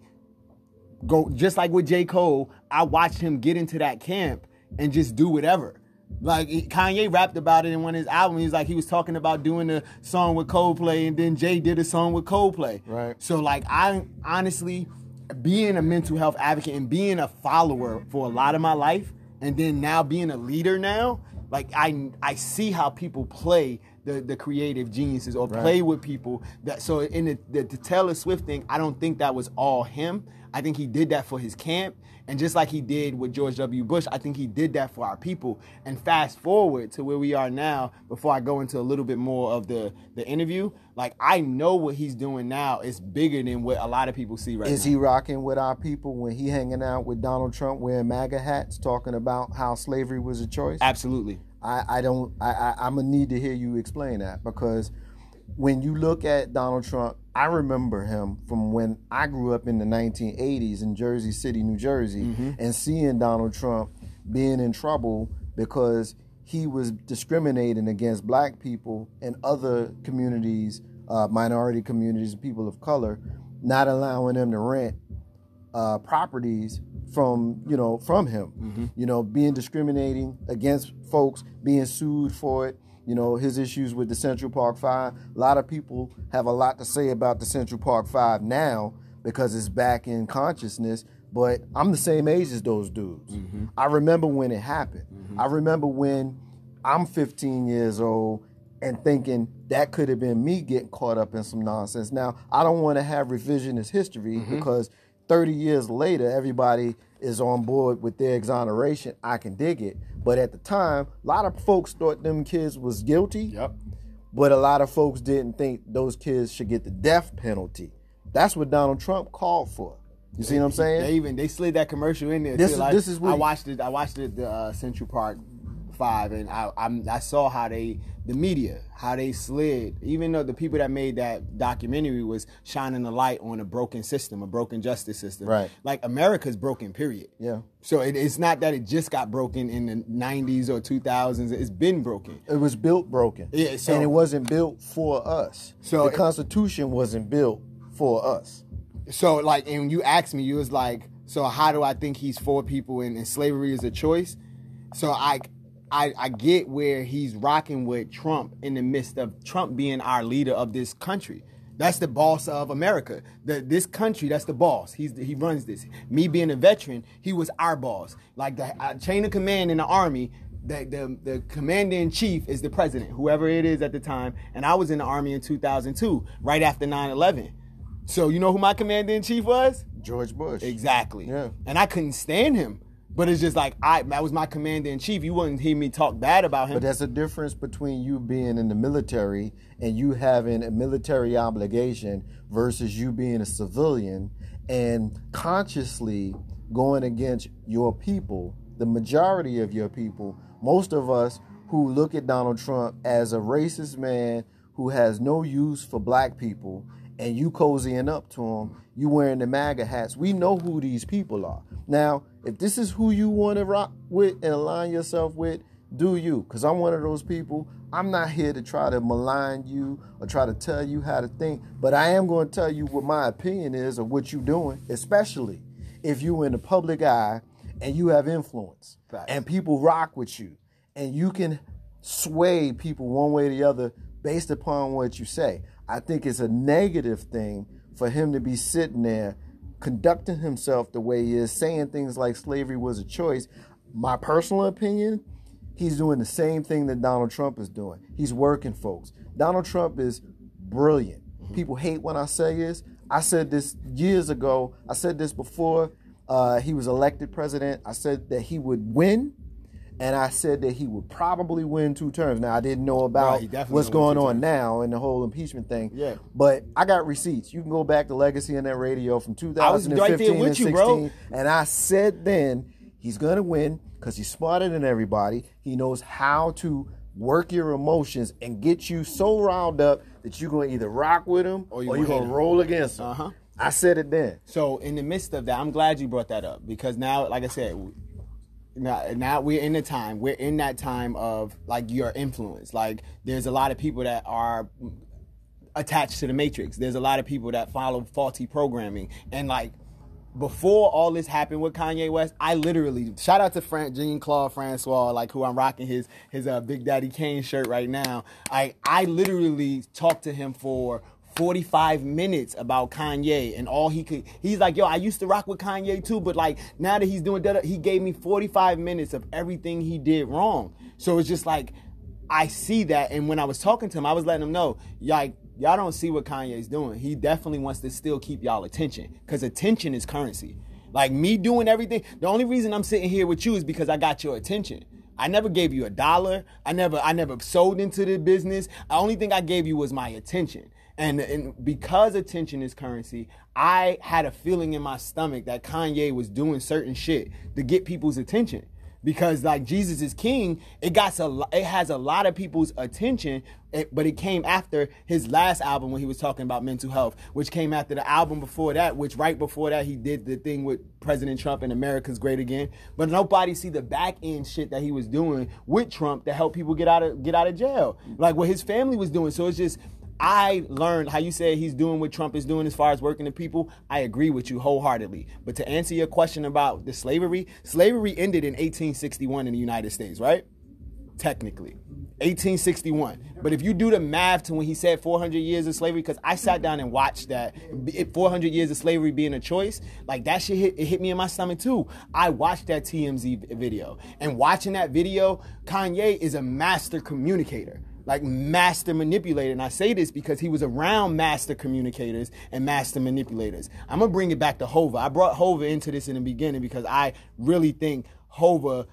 go just like with J Cole. I watched him get into that camp and just do whatever. Like Kanye rapped about it in one of his albums. He's like he was talking about doing a song with Coldplay, and then Jay did a song with Coldplay. Right. So like I honestly being a mental health advocate and being a follower for a lot of my life and then now being a leader now, like I I see how people play the, the creative geniuses or play with people that so in the, the, the Taylor Swift thing, I don't think that was all him. I think he did that for his camp. And just like he did with George W. Bush, I think he did that for our people. And fast forward to where we are now, before I go into a little bit more of the, the interview, like I know what he's doing now is bigger than what a lot of people see right Is now. Is he rocking with our people when he hanging out with Donald Trump wearing MAGA hats, talking about how slavery was a choice? Absolutely. I, I don't I, I I'm gonna need to hear you explain that because when you look at Donald Trump, I remember him from when I grew up in the 1980s in Jersey City, New Jersey, and seeing Donald Trump being in trouble because he was discriminating against black people and other communities, uh, minority communities, people of color, not allowing them to rent uh, properties from you know from him. You know, being discriminating against folks, being sued for it. You know, his issues with the Central Park Five. A lot of people have a lot to say about the Central Park Five now because it's back in consciousness. But I'm the same age as those dudes. Mm-hmm. I remember when it happened. Mm-hmm. I remember when I'm 15 years old and thinking that could have been me getting caught up in some nonsense. Now, I don't want to have revisionist history mm-hmm. because 30 years later, everybody is on board with their exoneration. I can dig it. But at the time, a lot of folks thought them kids was guilty. Yep. But a lot of folks didn't think those kids should get the death penalty. That's what Donald Trump called for. You see what I'm saying? They even they slid that commercial in there. This too. is- Like, this is what- I watched it. I watched it. The uh, Central Park Five, and I I'm, I saw how they the media how they slid. Even though the people that made that documentary was shining a light on a broken system, a broken justice system. Right. Like America's broken. Period. Yeah. So it, it's not that it just got broken in the 90s or 2000s. It's been broken. It was built broken. Yeah, so- and it wasn't built for us. So the it- Constitution wasn't built for us. So like, and you asked me, you was like, So how do I think he's for people and, and slavery is a choice? So I, I I get where he's rocking with Trump in the midst of Trump being our leader of this country. That's the boss of America. The, this country, that's the boss. He's he runs this. Me being a veteran, he was our boss. Like the uh, chain of command in the army, the, the, the commander in chief is the president, whoever it is at the time. And I was in the army in 2002, right after 9 11. So, you know who my commander in chief was? George Bush. Exactly. Yeah. And I couldn't stand him. But it's just like I that was my commander in chief. You wouldn't hear me talk bad about him. But that's a difference between you being in the military and you having a military obligation versus you being a civilian and consciously going against your people, the majority of your people, most of us who look at Donald Trump as a racist man who has no use for black people and you cozying up to them, you wearing the MAGA hats. We know who these people are. Now, if this is who you want to rock with and align yourself with, do you. Because I'm one of those people. I'm not here to try to malign you or try to tell you how to think, but I am going to tell you what my opinion is of what you're doing, especially if you're in the public eye and you have influence Facts. and people rock with you and you can sway people one way or the other based upon what you say. I think it's a negative thing for him to be sitting there conducting himself the way he is, saying things like slavery was a choice. My personal opinion, he's doing the same thing that Donald Trump is doing. He's working folks. Donald Trump is brilliant. People hate when I say this. I said this years ago. I said this before uh, he was elected president. I said that he would win, and I said that he would probably win two terms. Now I didn't know about Right, what's going on terms. now and the whole impeachment thing. Yeah. But I got receipts. You can go back to Legacy and that radio from I was 2015 right there with and you, 16, bro. and I said then he's gonna win because he's smarter than everybody. He knows how to work your emotions and get you so riled up that you're gonna either rock with him Or you you're gonna gonna him. roll against him. Uh-huh. I said it then. So in the midst of that, I'm glad you brought that up because now, like I said, now, now we're in the time. We're in that time of like your influence. Like there's a lot of people that are attached to the matrix. There's a lot of people that follow faulty programming and like. Before all this happened with Kanye West, I literally shout out to Fran, Jean Claude Francois, like who I'm rocking his his uh, Big Daddy Kane shirt right now. I I literally talked to him for 45 minutes about Kanye and all he could. He's like, yo, I used to rock with Kanye too, but like now that he's doing that, he gave me 45 minutes of everything he did wrong. So it's just like, I see that. And when I was talking to him, I was letting him know, like, y'all don't see what Kanye's doing. He definitely wants to still keep y'all attention because attention is currency. Like me doing everything, the only reason I'm sitting here with you is because I got your attention. I never gave you a dollar. I never I never sold into the business. The only thing I gave you was my attention. And, and because attention is currency, I had a feeling in my stomach that Kanye was doing certain shit to get people's attention. Because like Jesus is King, it got a it has a lot of people's attention, it- but it came after his last album when he was talking about mental health, which came after the album before that, which right before that he did the thing with President Trump and America's Great Again. But nobody see the back end shit that he was doing with Trump to help people get out of get out of jail, like what his family was doing. So it's just I learned how you said he's doing what Trump is doing as far as working the people. I agree with you wholeheartedly. But to answer your question about the slavery, slavery ended in 1861 in the United States, right? Technically. 1861. But if you do the math to when he said 400 years of slavery, because I sat down and watched that, 400 years of slavery being a choice, like that shit hit, it hit me in my stomach too. I watched that TMZ video. And watching that video, Kanye is a master communicator like master manipulator. And I say this because he was around master communicators and master manipulators. I'm gonna bring it back to Hova. I brought Hova into this in the beginning because I really think Hova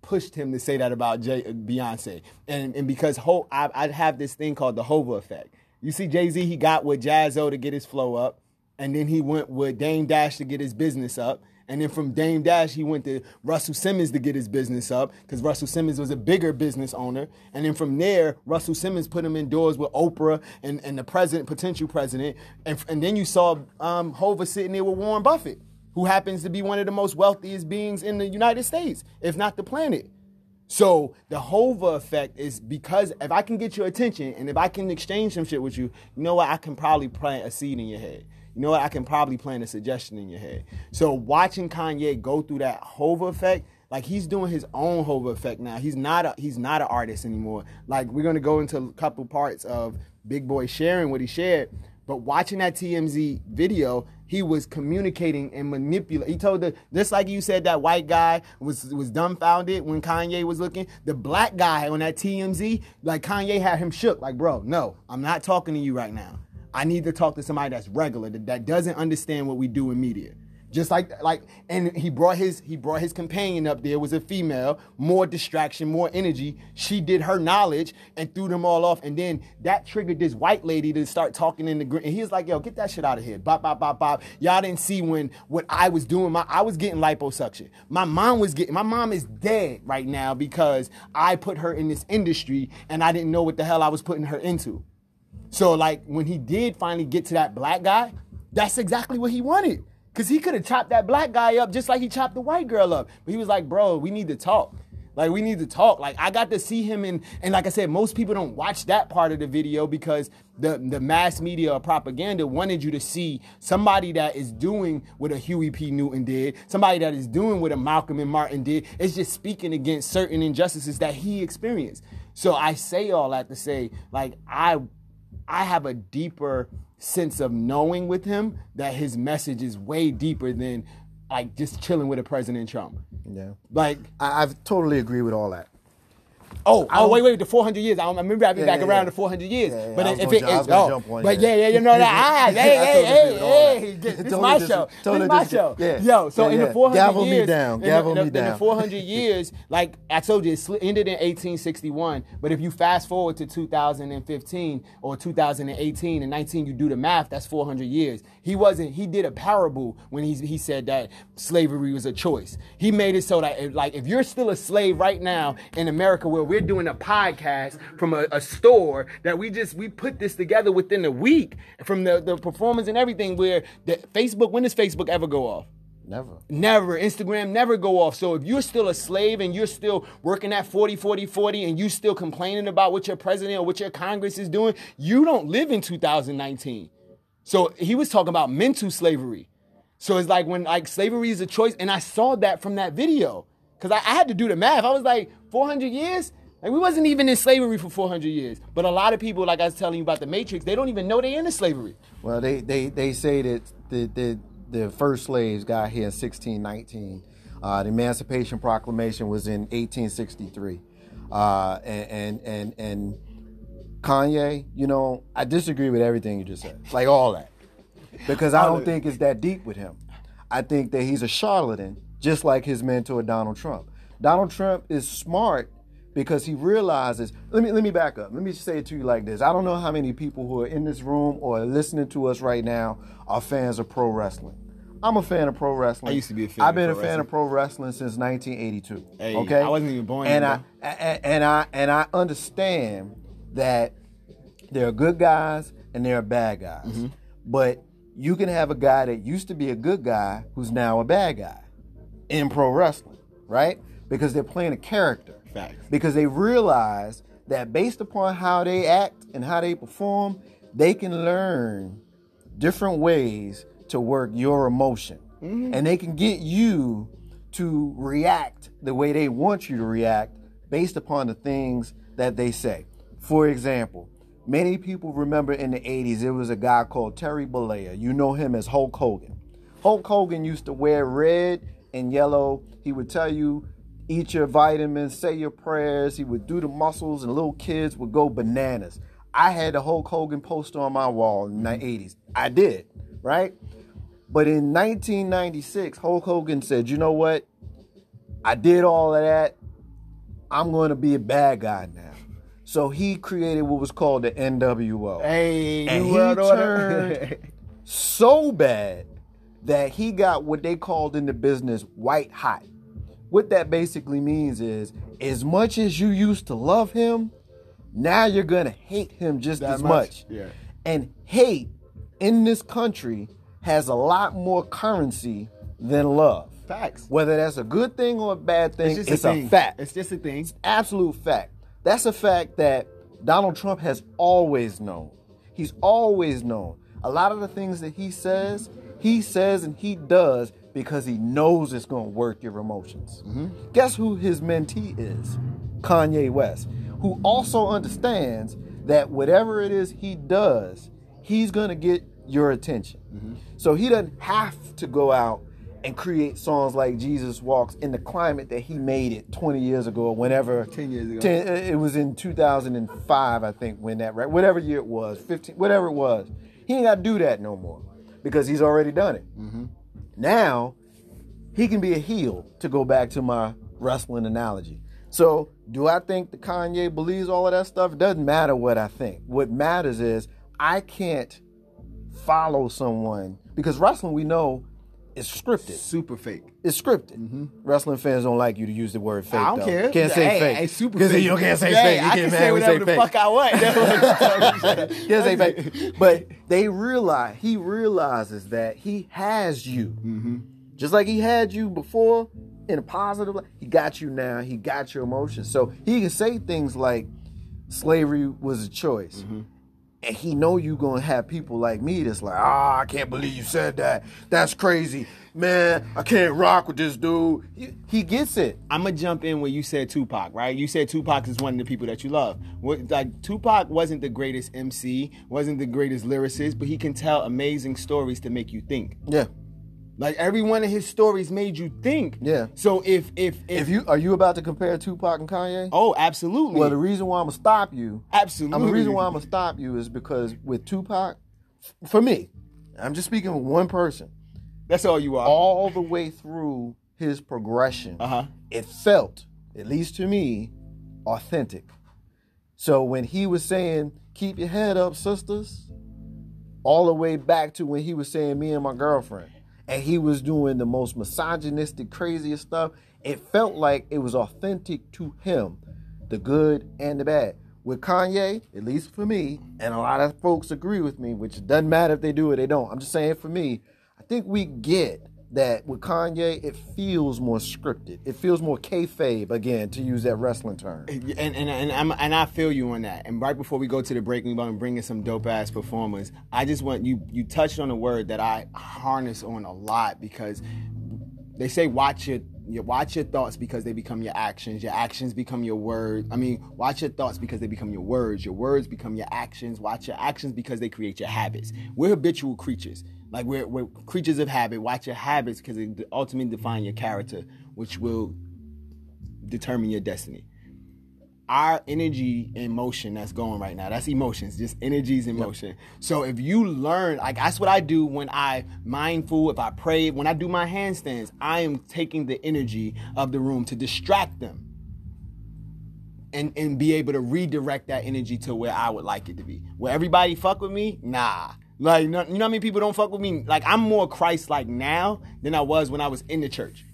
pushed him to say that about Jay, uh, Beyonce, and and because Ho, I, I have this thing called the Hova effect. You see, Jay Z, he got with Jaz-O to get his flow up, and then he went with Dame Dash to get his business up. And then from Dame Dash, he went to Russell Simmons to get his business up because Russell Simmons was a bigger business owner. And then from there, Russell Simmons put him indoors with Oprah and, and the president, potential president. And, and then you saw um, Hova sitting there with Warren Buffett, who happens to be one of the most wealthiest beings in the United States, if not the planet. So the Hova effect is because if I can get your attention and if I can exchange some shit with you, you know what? I can probably plant a seed in your head. You know what? I can probably plant a suggestion in your head. So watching Kanye go through that Hova effect, like he's doing his own Hova effect now. He's not a he's not an artist anymore. Like we're gonna go into a couple parts of Big Boy sharing what he shared, but watching that TMZ video, he was communicating and manipulating. He told the just like you said that white guy was was dumbfounded when Kanye was looking. The black guy on that TMZ, like Kanye had him shook. Like, bro, no, I'm not talking to you right now. I need to talk to somebody that's regular that, that doesn't understand what we do in media. Just like like and he brought his he brought his companion up there was a female, more distraction, more energy. She did her knowledge and threw them all off. And then that triggered this white lady to start talking in the group. And he was like, yo, get that shit out of here. Bop, bop, bop, bop. Y'all didn't see when what I was doing. My I was getting liposuction. My mom was getting my mom is dead right now because I put her in this industry and I didn't know what the hell I was putting her into. So like when he did finally get to that black guy, that's exactly what he wanted. Cause he could have chopped that black guy up just like he chopped the white girl up. But he was like, bro, we need to talk. Like we need to talk. Like I got to see him in, and like I said, most people don't watch that part of the video because the the mass media or propaganda wanted you to see somebody that is doing what a Huey P. Newton did, somebody that is doing what a Malcolm and Martin did. It's just speaking against certain injustices that he experienced. So I say all that to say, like I I have a deeper sense of knowing with him that his message is way deeper than like just chilling with a President Trump. Yeah. Like I, I totally agree with all that. Oh, I oh, wait, wait, the 400 years. I remember I've been Yeah, back yeah, around yeah. the 400 years. Yeah, but I if it ju- I was is, gonna oh, but yeah, yeah, you know that. [LAUGHS] Ah, hey, hey, hey, agree with all that. hey, this is my show. This is my show. Yo, so in the 400 Gavel me years, down, in the- gavel me in the 400 years, like I told you, it ended in 1861. But if you fast forward to 2015 or 2018 and 19, you do the math. That's 400 years. He wasn't. He did a parable when he he said that slavery was a choice. He made it so that like if you're still a slave right now in America, where we're doing a podcast from a, a store that we just we put this together within a week from the the performance and everything. Where the Facebook when does Facebook ever go off? Never. Never. Instagram never go off. So if you're still a slave and you're still working at 40, 40, 40 and you still complaining about what your president or what your Congress is doing, you don't live in 2019. So he was talking about mental slavery. So it's like when like slavery is a choice, and I saw that from that video. Cause I, I had to do the math. I was like, 400 years? Like we wasn't even in slavery for 400 years. But a lot of people, like I was telling you about the Matrix, they don't even know they're in slavery. Well, they, they, they say that the, the, the first slaves got here in 1619. Uh, the Emancipation Proclamation was in 1863. Uh, and, and, and, and Kanye, you know, I disagree with everything you just said, like all that. Because I don't think it's that deep with him. I think that he's a charlatan, just like his mentor Donald Trump. Donald Trump is smart because he realizes. Let me let me back up. Let me say it to you like this. I don't know how many people who are in this room or listening to us right now are fans of pro wrestling. I'm a fan of pro wrestling. I used to be a fan I've been a fan of pro wrestling since 1982. Hey, okay, I wasn't even born And yet, I and, and I and I understand that there are good guys and there are bad guys. Mm-hmm. But you can have a guy that used to be a good guy who's now a bad guy in pro wrestling, right? Because they're playing a character. Facts. Because they realize that based upon how they act and how they perform, they can learn different ways to work your emotion. Mm-hmm. And they can get you to react the way they want you to react based upon the things that they say. For example, many people remember in the 80s there was a guy called Terry Bollea. You know him as Hulk Hogan. Hulk Hogan used to wear red and yellow. He would tell you eat your vitamins, say your prayers. He would do the muscles, and little kids would go bananas. I had the Hulk Hogan poster on my wall in the 80s. I did, right? But in 1996, Hulk Hogan said, you know what? I did all of that. I'm going to be a bad guy now. So he created what was called the NWO. Hey, And he turned [LAUGHS] so bad that he got what they called in the business white hot. What that basically means is, as much as you used to love him, now you're gonna hate him just That as much? much. Yeah. And hate in this country has a lot more currency than love. Facts. Whether that's a good thing or a bad thing, It's it's, a a, fact. It's just a thing. It's absolute fact. That's a fact that Donald Trump has always known. He's always known. A lot of the things that he says, he says and he does because he knows it's going to work your emotions. Mm-hmm. Guess who his mentee is? Kanye West, who also understands that whatever it is he does, he's going to get your attention. Mm-hmm. So he doesn't have to go out and create songs like Jesus Walks in the climate that he made it 20 years ago or whenever 10 years ago. 10 uh, it was in 2005 I think when that right whatever year it was 15 whatever it was he ain't got to do that no more because he's already done it mm-hmm. Now he can be a heel to go back to my wrestling analogy. So do I think that Kanye believes all of that stuff? It doesn't matter what I think. What matters is I can't follow someone because wrestling we know is scripted Super fake. it's scripted. Wrestling fans don't like you to use the word fake. I don't though. care. Can't say Hey, fake. hey, super say- fake. You can't say Yeah, fake. You I can't can say whatever the fake. fuck I want. [LAUGHS] [LAUGHS] Can't say fake. But they realize he realizes that he has you, Mm-hmm. just like he had you before in a positive. light. He got you now. He got your emotions, so he can say things like slavery was a choice. Mm-hmm. And he know you gonna have people like me that's like, ah, I can't believe you said that. That's crazy, man. I can't rock with this dude. He, he gets it. I'm gonna jump in when you said Tupac, right? You said Tupac is one of the people that you love. What, like Tupac wasn't the greatest MC, wasn't the greatest lyricist, but he can tell amazing stories to make you think. Yeah. Like every one of his stories made you think. Yeah. So if if if, If you are you about to compare Tupac and Kanye? oh, absolutely. Well, the reason why I'm gonna stop you, absolutely. I'm the reason why I'm gonna stop you is because with Tupac, for me, I'm just speaking with one person. That's all you are. All the way through his progression, Uh-huh. it felt, at least to me, authentic. So when he was saying, "Keep your head up, sisters," all the way back to when he was saying, "Me and my girlfriend," and he was doing the most misogynistic, craziest stuff, it felt like it was authentic to him, the good and the bad. With Kanye, at least for me, and a lot of folks agree with me, which doesn't matter if they do or they don't. I'm just saying for me, I think we get that with Kanye, it feels more scripted. It feels more kayfabe, again, to use that wrestling term. And and and I'm, and I feel you on that. And right before we go to the break, we want to bring in some dope ass performers. I just want you. You touched on a word that I harness on a lot because they say watch your, your watch your thoughts because they become your actions. Your actions become your words. I mean, watch your thoughts because they become your words. Your words become your actions. Watch your actions because they create your habits. We're habitual creatures. Like we're, we're creatures of habit. Watch your habits because they ultimately define your character, which will determine your destiny. Our energy and motion that's going right now, that's emotions, just energies in motion. So if you learn, like that's what I do when I mindful, if I pray, when I do my handstands, I am taking the energy of the room to distract them and, and be able to redirect that energy to where I would like it to be. Where everybody fuck with me, nah. Like, you know how many people don't fuck with me? Like, I'm more Christ like now than I was when I was in the church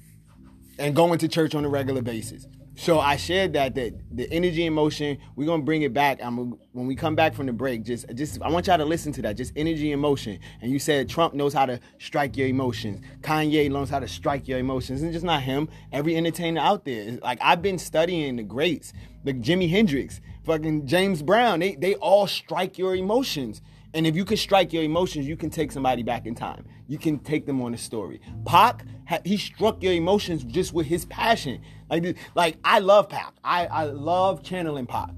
and going to church on a regular basis. So I shared that that the energy and motion, we're gonna bring it back. I'm when we come back from the break, just just I want y'all to listen to that. Just energy and motion. And you said Trump knows how to strike your emotions. Kanye knows how to strike your emotions. And just not him. Every entertainer out there. Like I've been studying the greats, like Jimi Hendrix, fucking James Brown. They they all strike your emotions. And if you can strike your emotions, you can take somebody back in time. You can take them on a story. Pac, he struck your emotions just with his passion. Like, like I love Pac. I, I love channeling Pac.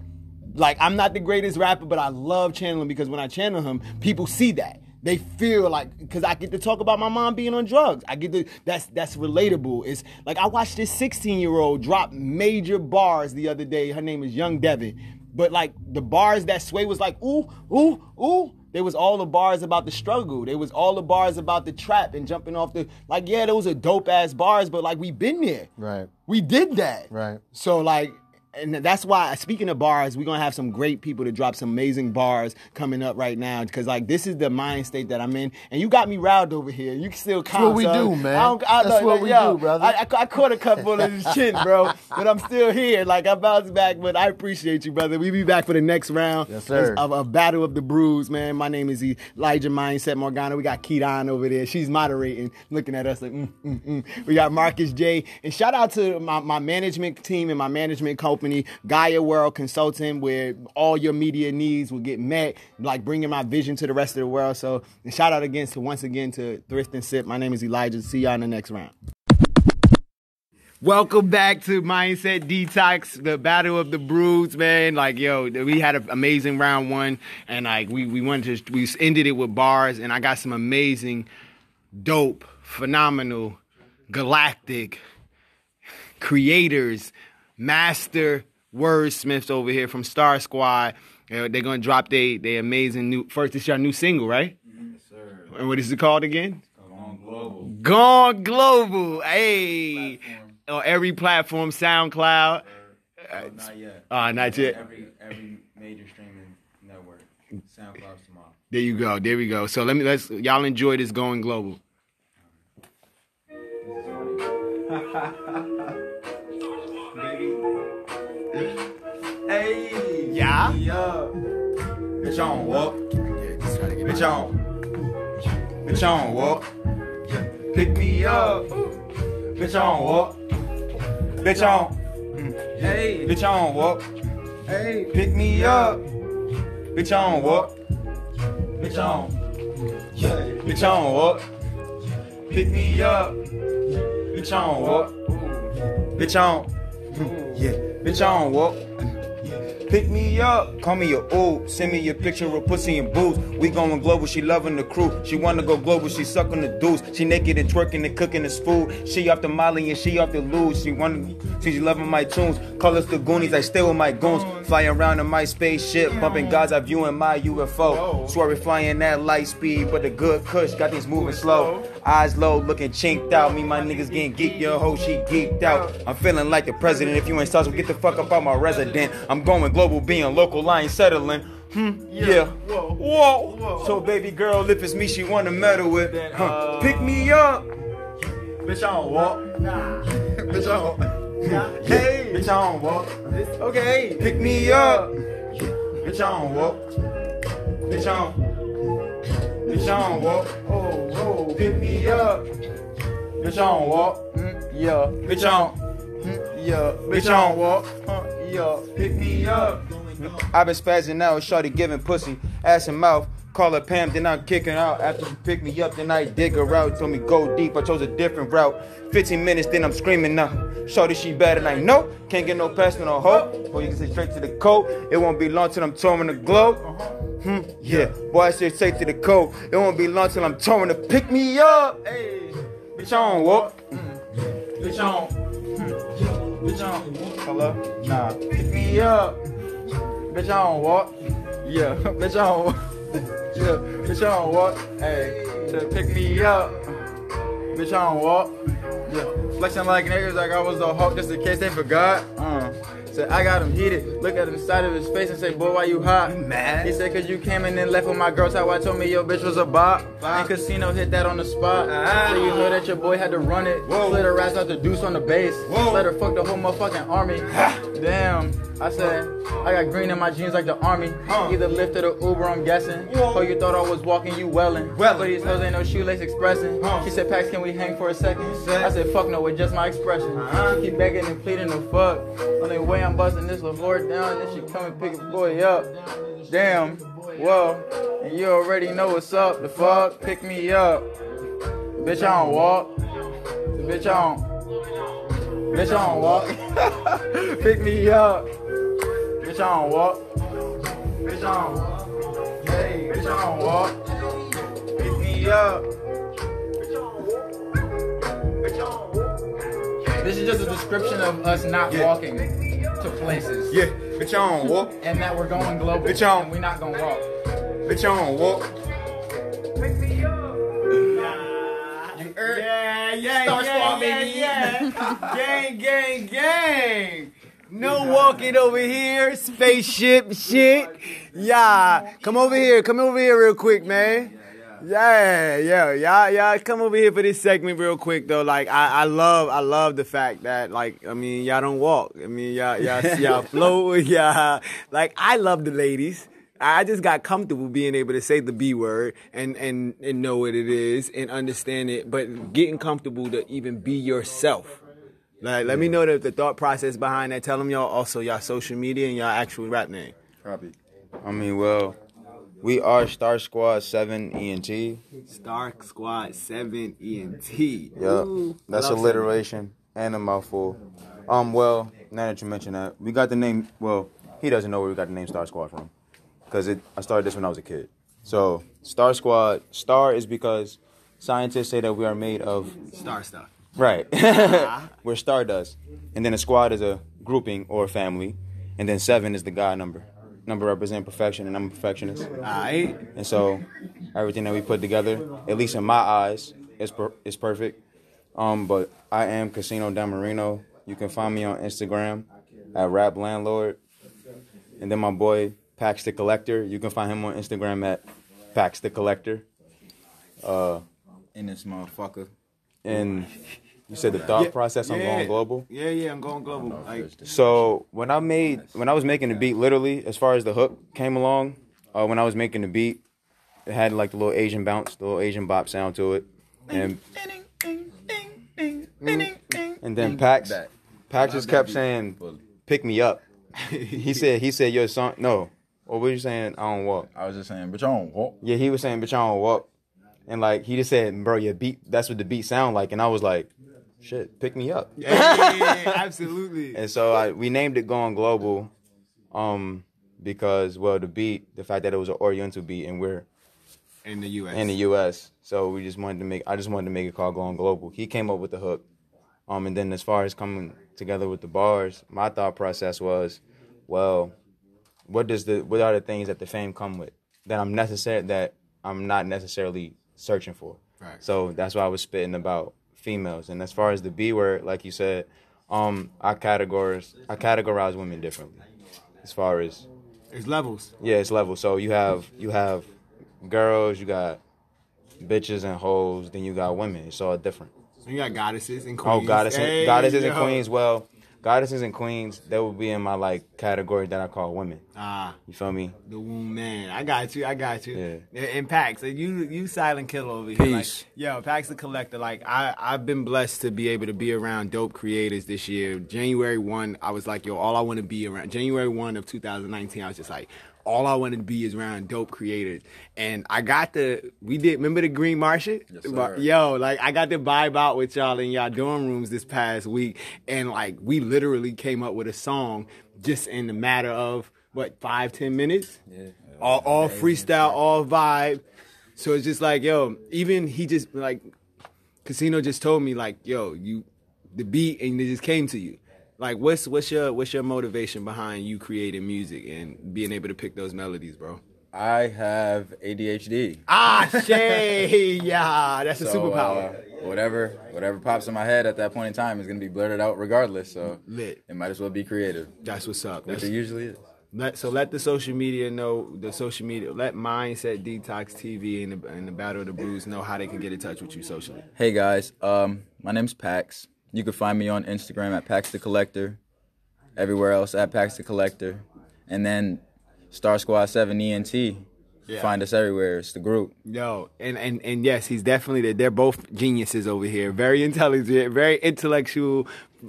Like, I'm not the greatest rapper, but I love channeling because when I channel him, people see that. They feel like because I get to talk about my mom being on drugs. I get to that's that's relatable. It's like I watched this 16 year old drop major bars the other day. Her name is Young Devyn, but like the bars that Sway was like ooh ooh ooh. There was all the bars about the struggle. There was all the bars about the trap and jumping off the like yeah, those are dope ass bars, but like we've been there. Right. We did that. Right. So like and that's why speaking of bars we're gonna have some great people to drop some amazing bars coming up right now because like this is the mind state that i'm in and you got me riled over here you can still calm what we son. do, man. I don't- I That's don't- what we yo, do, brother. I, I, I caught a couple of his [LAUGHS] chin bro but i'm still here like i bounced back but i appreciate you brother we be back for the next round Yes, sir. of, of battle of the brews man my name is elijah mindset morgana we got Keaton over there she's moderating looking at us like mm, mm, mm. we got marcus j and shout out to my, my management team and my management company gaia world consulting where all your media needs will get met like bringing my vision to the rest of the world. So shout out again to once again to thrift and sip. My name is elijah. See y'all in the next round. Welcome back to Mindset Detox, the battle of the brews, man. Like, yo, we had an amazing round one, and like we we wanted to we ended it with bars, and I got some amazing, dope, phenomenal, galactic creators, master wordsmiths over here from Star Squad. Uh, they're gonna drop they they amazing new first. This is your new single, right? Yes, sir. And what is it called again? Gone Global. Gone Global. Hey. On every platform, SoundCloud. Not yet. Uh, not yet. Every every major streaming network. SoundCloud's tomorrow. There you go. There we go. So let me let's y'all enjoy this going global. [LAUGHS] Hey, Yeah. yeah. Bitch on what? Bitch on. Bitch on what? Pick me up. Bitch on what? Bitch on. Hey. Bitch on what? Hey. Pick me up. Bitch on what? Bitch on. Bitch on what? Pick me up. Bitch on what? Bitch on. Yeah. Bitch, I don't what? Pick me up, call me your ooh. Send me your picture of pussy and booze. We going global, she loving the crew. She wanna go global, she sucking the deuce. She naked and twerking and cooking this food. She off the Molly and she off the lose. She wanna, she loving my tunes. Call us the Goonies, I stay with my goons. Fly around in my spaceship, bumping gods, I view in my UFO. Swear we flying at light speed, but the good kush got things moving slow. Eyes low, looking chinked out. Me, my niggas getting geeked, your hoe, she geeked out. I'm feeling like the president. If you ain't sauce, get the fuck up out my resident. I'm going global, being local, I ain't settling. Hmm, yeah. Whoa. So, baby girl, if it's me she wanna meddle with, huh, pick me up. Bitch, I don't walk. Nah. bitch, I don't. Hey, bitch, I don't walk. Okay, pick me up. Bitch, I don't walk. Bitch, I don't. Bitch, I don't walk. Oh, oh, pick me up. Bitch, I don't walk. Mm, yeah, bitch, I don't. Mm, yeah, bitch, I don't walk. Huh, yeah, pick me up. I've been spazzing out, shorty giving pussy, ass and mouth. Call her Pam, then I'm kicking out. After she pick me up, then I dig her out. Told me go deep, I chose a different route. 15 minutes, then I'm screaming now. Shorty, she bad, and I know. Can't get no past no hope. Or you can say straight to the coat. It won't be long till I'm touring the globe. Hmm, yeah, boy, I say straight to the coat. It won't be long till I'm touring to pick me up. Hey, bitch, I don't walk. Mm. Bitch, I don't. Hmm. Bitch, I don't. Hello? Nah, pick me up. Bitch, I don't walk. Yeah, bitch, I don't walk. [LAUGHS] [LAUGHS] Yeah, bitch, I don't walk. Hey, to pick me up. Bitch, I don't walk. Yeah, flexing like niggas like I was the Hulk just in case they forgot. Uh. Said I got him heated. Look at the side of his face and say, boy, why you hot? mad? He said, cause you came in and left with my girls. How I told me your bitch was a bop. And casino hit that on the spot. So you heard that your boy had to run it. Slid her ass out the deuce on the base. Let her fuck the whole motherfucking army. Damn. I said, I got green in my jeans like the army. Either Lyft or Uber, I'm guessing. Oh, you thought I was walking, you welling. But these hoes ain't no shoelace expressing. She said, Pax, can we hang for a second? I said, fuck no, with just my expression. She keep begging and pleading to fuck. On the way, I'm busting this LaFleur down. Then she come and pick a boy up. Damn. Whoa. And you already know what's up. The fuck? Pick me up. Bitch, I don't walk. Bitch, I don't. Bitch, I don't walk. [LAUGHS] Pick me up. Bitch, I don't walk. Bitch, I don't walk. Hey, bitch, I don't walk. Pick me up. Bitch on. Bitch on. This is just a description of us not walking to places. Yeah, bitch, I don't walk. And that we're going global. Bitch, I don't- we're not gonna walk. Bitch, I don't walk. Yeah, yeah, Star yeah, Squad, yeah, baby. yeah. [LAUGHS] gang, gang, gang. No walking over here, spaceship shit. Yeah, come over here, come over here real quick, man. Yeah, yeah, y'all, y'all come over here for this segment real quick though. Like I, I love, I love the fact that like I mean y'all don't walk. I mean y'all, y'all, [LAUGHS] y'all float. [LAUGHS] Yeah, like I love the ladies. I just got comfortable being able to say the B word and, and, and know what it is and understand it, but getting comfortable to even be yourself. Like, let me know the, the thought process behind that. Tell them y'all also y'all social media and y'all actual rap name. Copy. I mean, well, we are Star Squad 7 ENT. Star Squad 7 ENT. Yep. That's alliteration and a mouthful. Um, well, now that you mention that, we got the name, well, he doesn't know where we got the name Star Squad from. Because I started this when I was a kid. So, Star Squad, star is because scientists say that we are made of Star stuff. Right. [LAUGHS] [LAUGHS] We're stardust. And then a squad is a grouping or a family. And then seven is the God number. Number represent perfection, and I'm a perfectionist. Alright. And so everything that we put together, at least in my eyes, is per- is perfect. Um, but I am Casino Damarino. You can find me on Instagram at Rap Landlord. And then my boy Pax the Collector. You can find him on Instagram at Pax the Collector. Uh, In this motherfucker. and you said the thought Yeah, process on yeah. going global. Yeah, yeah, I'm going global. Like, So when I made when I was making the beat, literally as far as the hook came along, uh, when I was making the beat, it had like the little Asian bounce, the little Asian bop sound to it, and and then Pax Pax just kept saying, "Pick me up." [LAUGHS] he said he said your song no. What were you saying? I don't walk. I was just saying, but y'all don't walk. Yeah, he was saying, "Bitch, I don't walk," and like he just said, "Bro, your beat. That's what the beat sound like," and I was like, "Shit, pick me up." yeah, [LAUGHS] absolutely. And so I, we named it Going Global, um, because well the beat, the fact that it was an Oriental beat, and we're In the U.S. in the U.S. So we just wanted to make. I just wanted to make it called Going Global. He came up with the hook, um, and then as far as coming together with the bars, my thought process was, well, what does the what are the things that the fame come with that I'm necessary that I'm not necessarily searching for. Right. So that's why I was spitting about females. And as far as the B word, like you said, um, I categorize I categorize women differently. As far as It's levels. yeah, it's level. So you have you have girls, you got bitches and hoes, then you got women. It's all different. You got goddesses and queens. Oh, goddesses, Hey, goddesses and queens. Well, goddesses and queens, they would be in my like category that I call women. Ah, You feel me? the womb man. I got you. I got you. Yeah. And, and Pax, you you silent killer over here. Peace. Like, yo, Pax the collector. Like I I've been blessed to be able to be around dope creators this year. January one, I was like, yo, all I want to be around. January one of 2019, I was just like. All I want to be is around dope creators, and I got the. We did remember the Green Market? Yes, sir. Yo, like I got to vibe out with y'all in y'all dorm rooms this past week, and like we literally came up with a song just in the matter of what five ten minutes. Yeah. All, all freestyle, all vibe. So it's just like yo, even he just like Casino just told me like yo, you the beat and it just came to you. Like what's what's your what's your motivation behind you creating music and being able to pick those melodies, bro? I have ADHD. Ah, [LAUGHS] Shay, yeah, that's a superpower. uh, whatever, whatever pops in my head at that point in time is gonna be blurted out regardless. So Lit. it might as well be creative, That's what's up. which That's, it usually is. let, so let the social media know the social media. Let Mindset Detox TV and the, and the Battle of the Brews know how they can get in touch with you socially. Hey guys, um, my name's Pax. You can find me on Instagram at Pax the Collector, everywhere else at Pax the Collector, and then Star Squad Seven ENT. Yeah. Find us everywhere. It's the group. Yo, and, and and yes, he's definitely there. They're both geniuses over here. Very intelligent, very intellectual.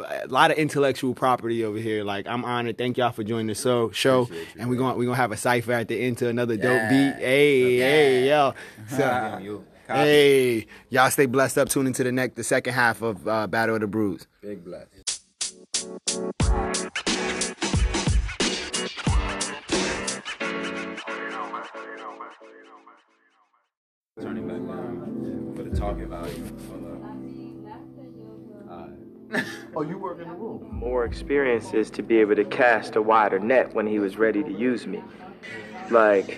A lot of intellectual property over here. Like I'm honored. Thank y'all for joining the show. Show, and we're gonna we're gonna have a cipher at the end to another dope beat. Hey, hey, yo. [LAUGHS] So, hey, y'all stay blessed up. Tune into the next the second half of uh, Battle of the Brews. Big bless. Turning back down for the talking value. [LAUGHS] Oh, you work in the room. more experiences to be able to cast a wider net when he was ready to use me. Like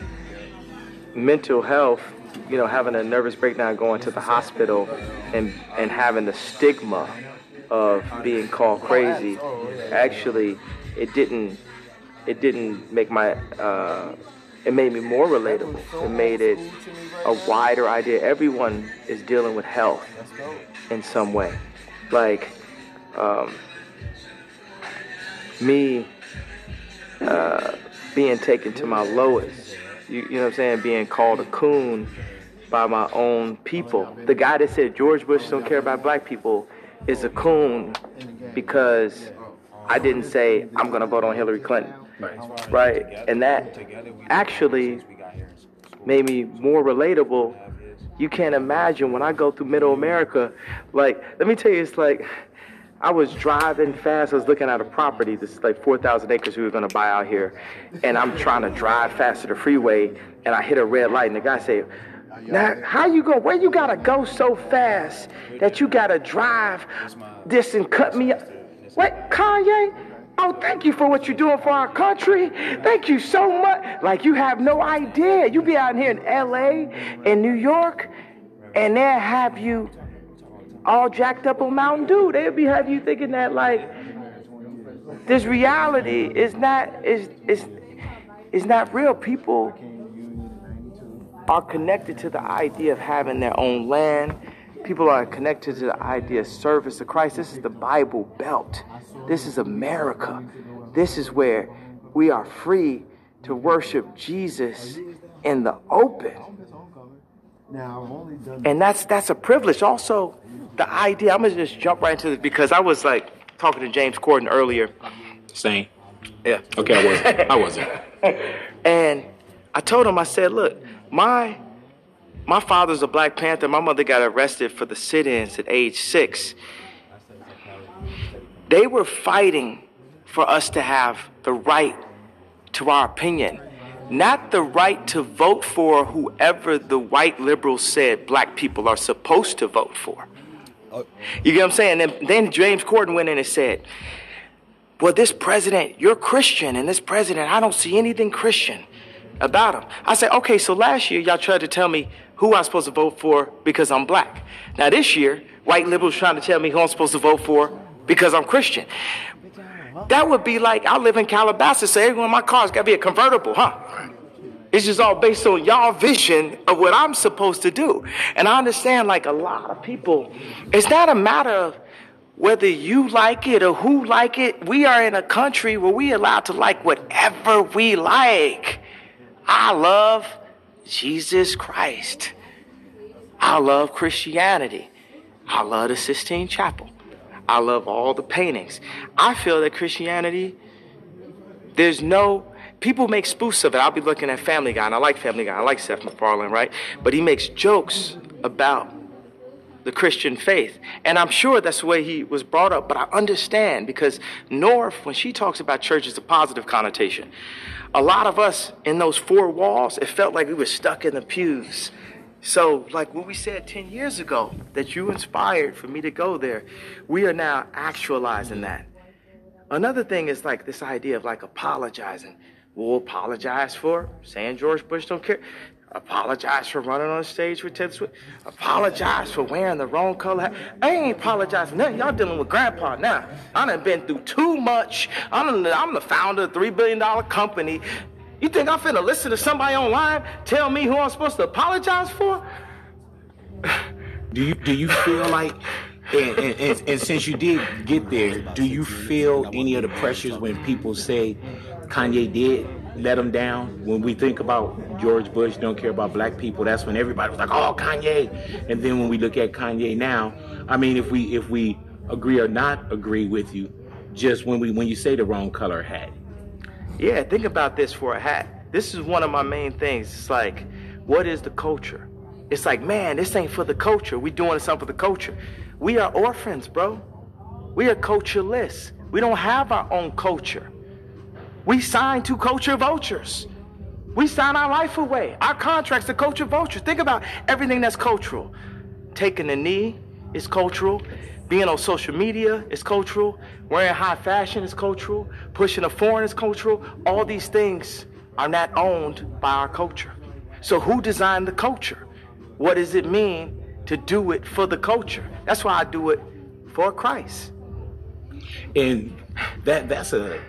mental health, you know, having a nervous breakdown going to the hospital and and having the stigma of being called crazy actually it didn't it didn't make my uh, it made me more relatable. It made it a wider idea. Everyone is dealing with health in some way. Like um, me uh, being taken to my lowest. You, you know what I'm saying? Being called a coon by my own people. The guy that said George Bush don't care about black people is a coon because I didn't say I'm gonna vote on Hillary Clinton. Right. Right. And that actually made me more relatable. You can't imagine when I go through middle America, like, let me tell you, it's like I was driving fast. I was looking at a property. This is like 4,000 acres we were going to buy out here. And I'm trying to drive fast to the freeway, and I hit a red light, and the guy said, now, how you go? Where you gotta go so fast that you gotta drive this and cut me up? What, Kanye? Oh, thank you for what you're doing for our country. Thank you so much. Like you have no idea. You be out here in LA, in New York, and they'll have you all jacked up on Mountain Dew. They'll be have you thinking that like this reality is not is is is not real. People are connected to the idea of having their own land. People are connected to the idea of service to Christ. This is the Bible Belt. This is America. This is where we are free to worship Jesus in the open. And that's that's a privilege. Also, the idea, I'm gonna just jump right into this because I was like talking to James Corden earlier. Same. Yeah. Okay, I wasn't. I wasn't. [LAUGHS] and I told him, I said, look, my my father's a Black Panther. My mother got arrested for the sit-ins at age six. They were fighting for us to have the right to our opinion, not the right to vote for whoever the white liberals said black people are supposed to vote for. You get what I'm saying? Then James Corden went in and said, Well, this president, you're Christian, and this president, I don't see anything Christian about him. I said, Okay, so last year y'all tried to tell me who I'm supposed to vote for because I'm black. Now this year, white liberals trying to tell me who I'm supposed to vote for because I'm Christian. That would be like I live in Calabasas, so every one of my cars got to be a convertible, huh? It's just all based on y'all vision of what I'm supposed to do. And I understand, like a lot of people, it's not a matter of whether you like it or who like it. We are in a country where we allowed to like whatever we like. I love Jesus Christ. I love Christianity. I love the Sistine Chapel. I love all the paintings. I feel that Christianity, there's no people make spoofs of it. I'll be looking at Family Guy, and I like Family Guy. I like Seth MacFarlane, right? But he makes jokes about the Christian faith. And I'm sure that's the way he was brought up, but I understand because North, when she talks about church, is a positive connotation. A lot of us in those four walls, it felt like we were stuck in the pews. So, like what we said 10 years ago, that you inspired for me to go there, we are now actualizing that. Another thing is like this idea of like apologizing. We'll apologize for saying George Bush don't care. Apologize for running on stage with Ted Swift. Apologize for wearing the wrong color. I ain't apologizing nothing. Y'all dealing with grandpa now. I done been through too much. I'm, I'm the founder of a $3 billion company. You think I'm finna listen to somebody online tell me who I'm supposed to apologize for? Do you do you feel like and, and, and, and, since you did get there, do you feel any of the pressures when people say Kanye did let him down? When we think about George Bush don't care about black people, that's when everybody was like, "Oh, Kanye." And then when we look at Kanye now, I mean, if we if we agree or not agree with you, just when we when you say the wrong color hat. Yeah, think about this for a hat. This is one of my main things. It's like, what is the culture? It's like, man, this ain't for the culture. We doing something for the culture. We are orphans, bro. We are cultureless. We don't have our own culture. We sign to culture vultures. We sign our life away. Our contracts to culture vultures. Think about everything that's cultural. Taking a knee is cultural. Being on social media is cultural. Wearing high fashion is cultural. Pushing a foreign is cultural. All these things are not owned by our culture. So who designed the culture? What does it mean to do it for the culture? That's why I do it for Christ. And that that's a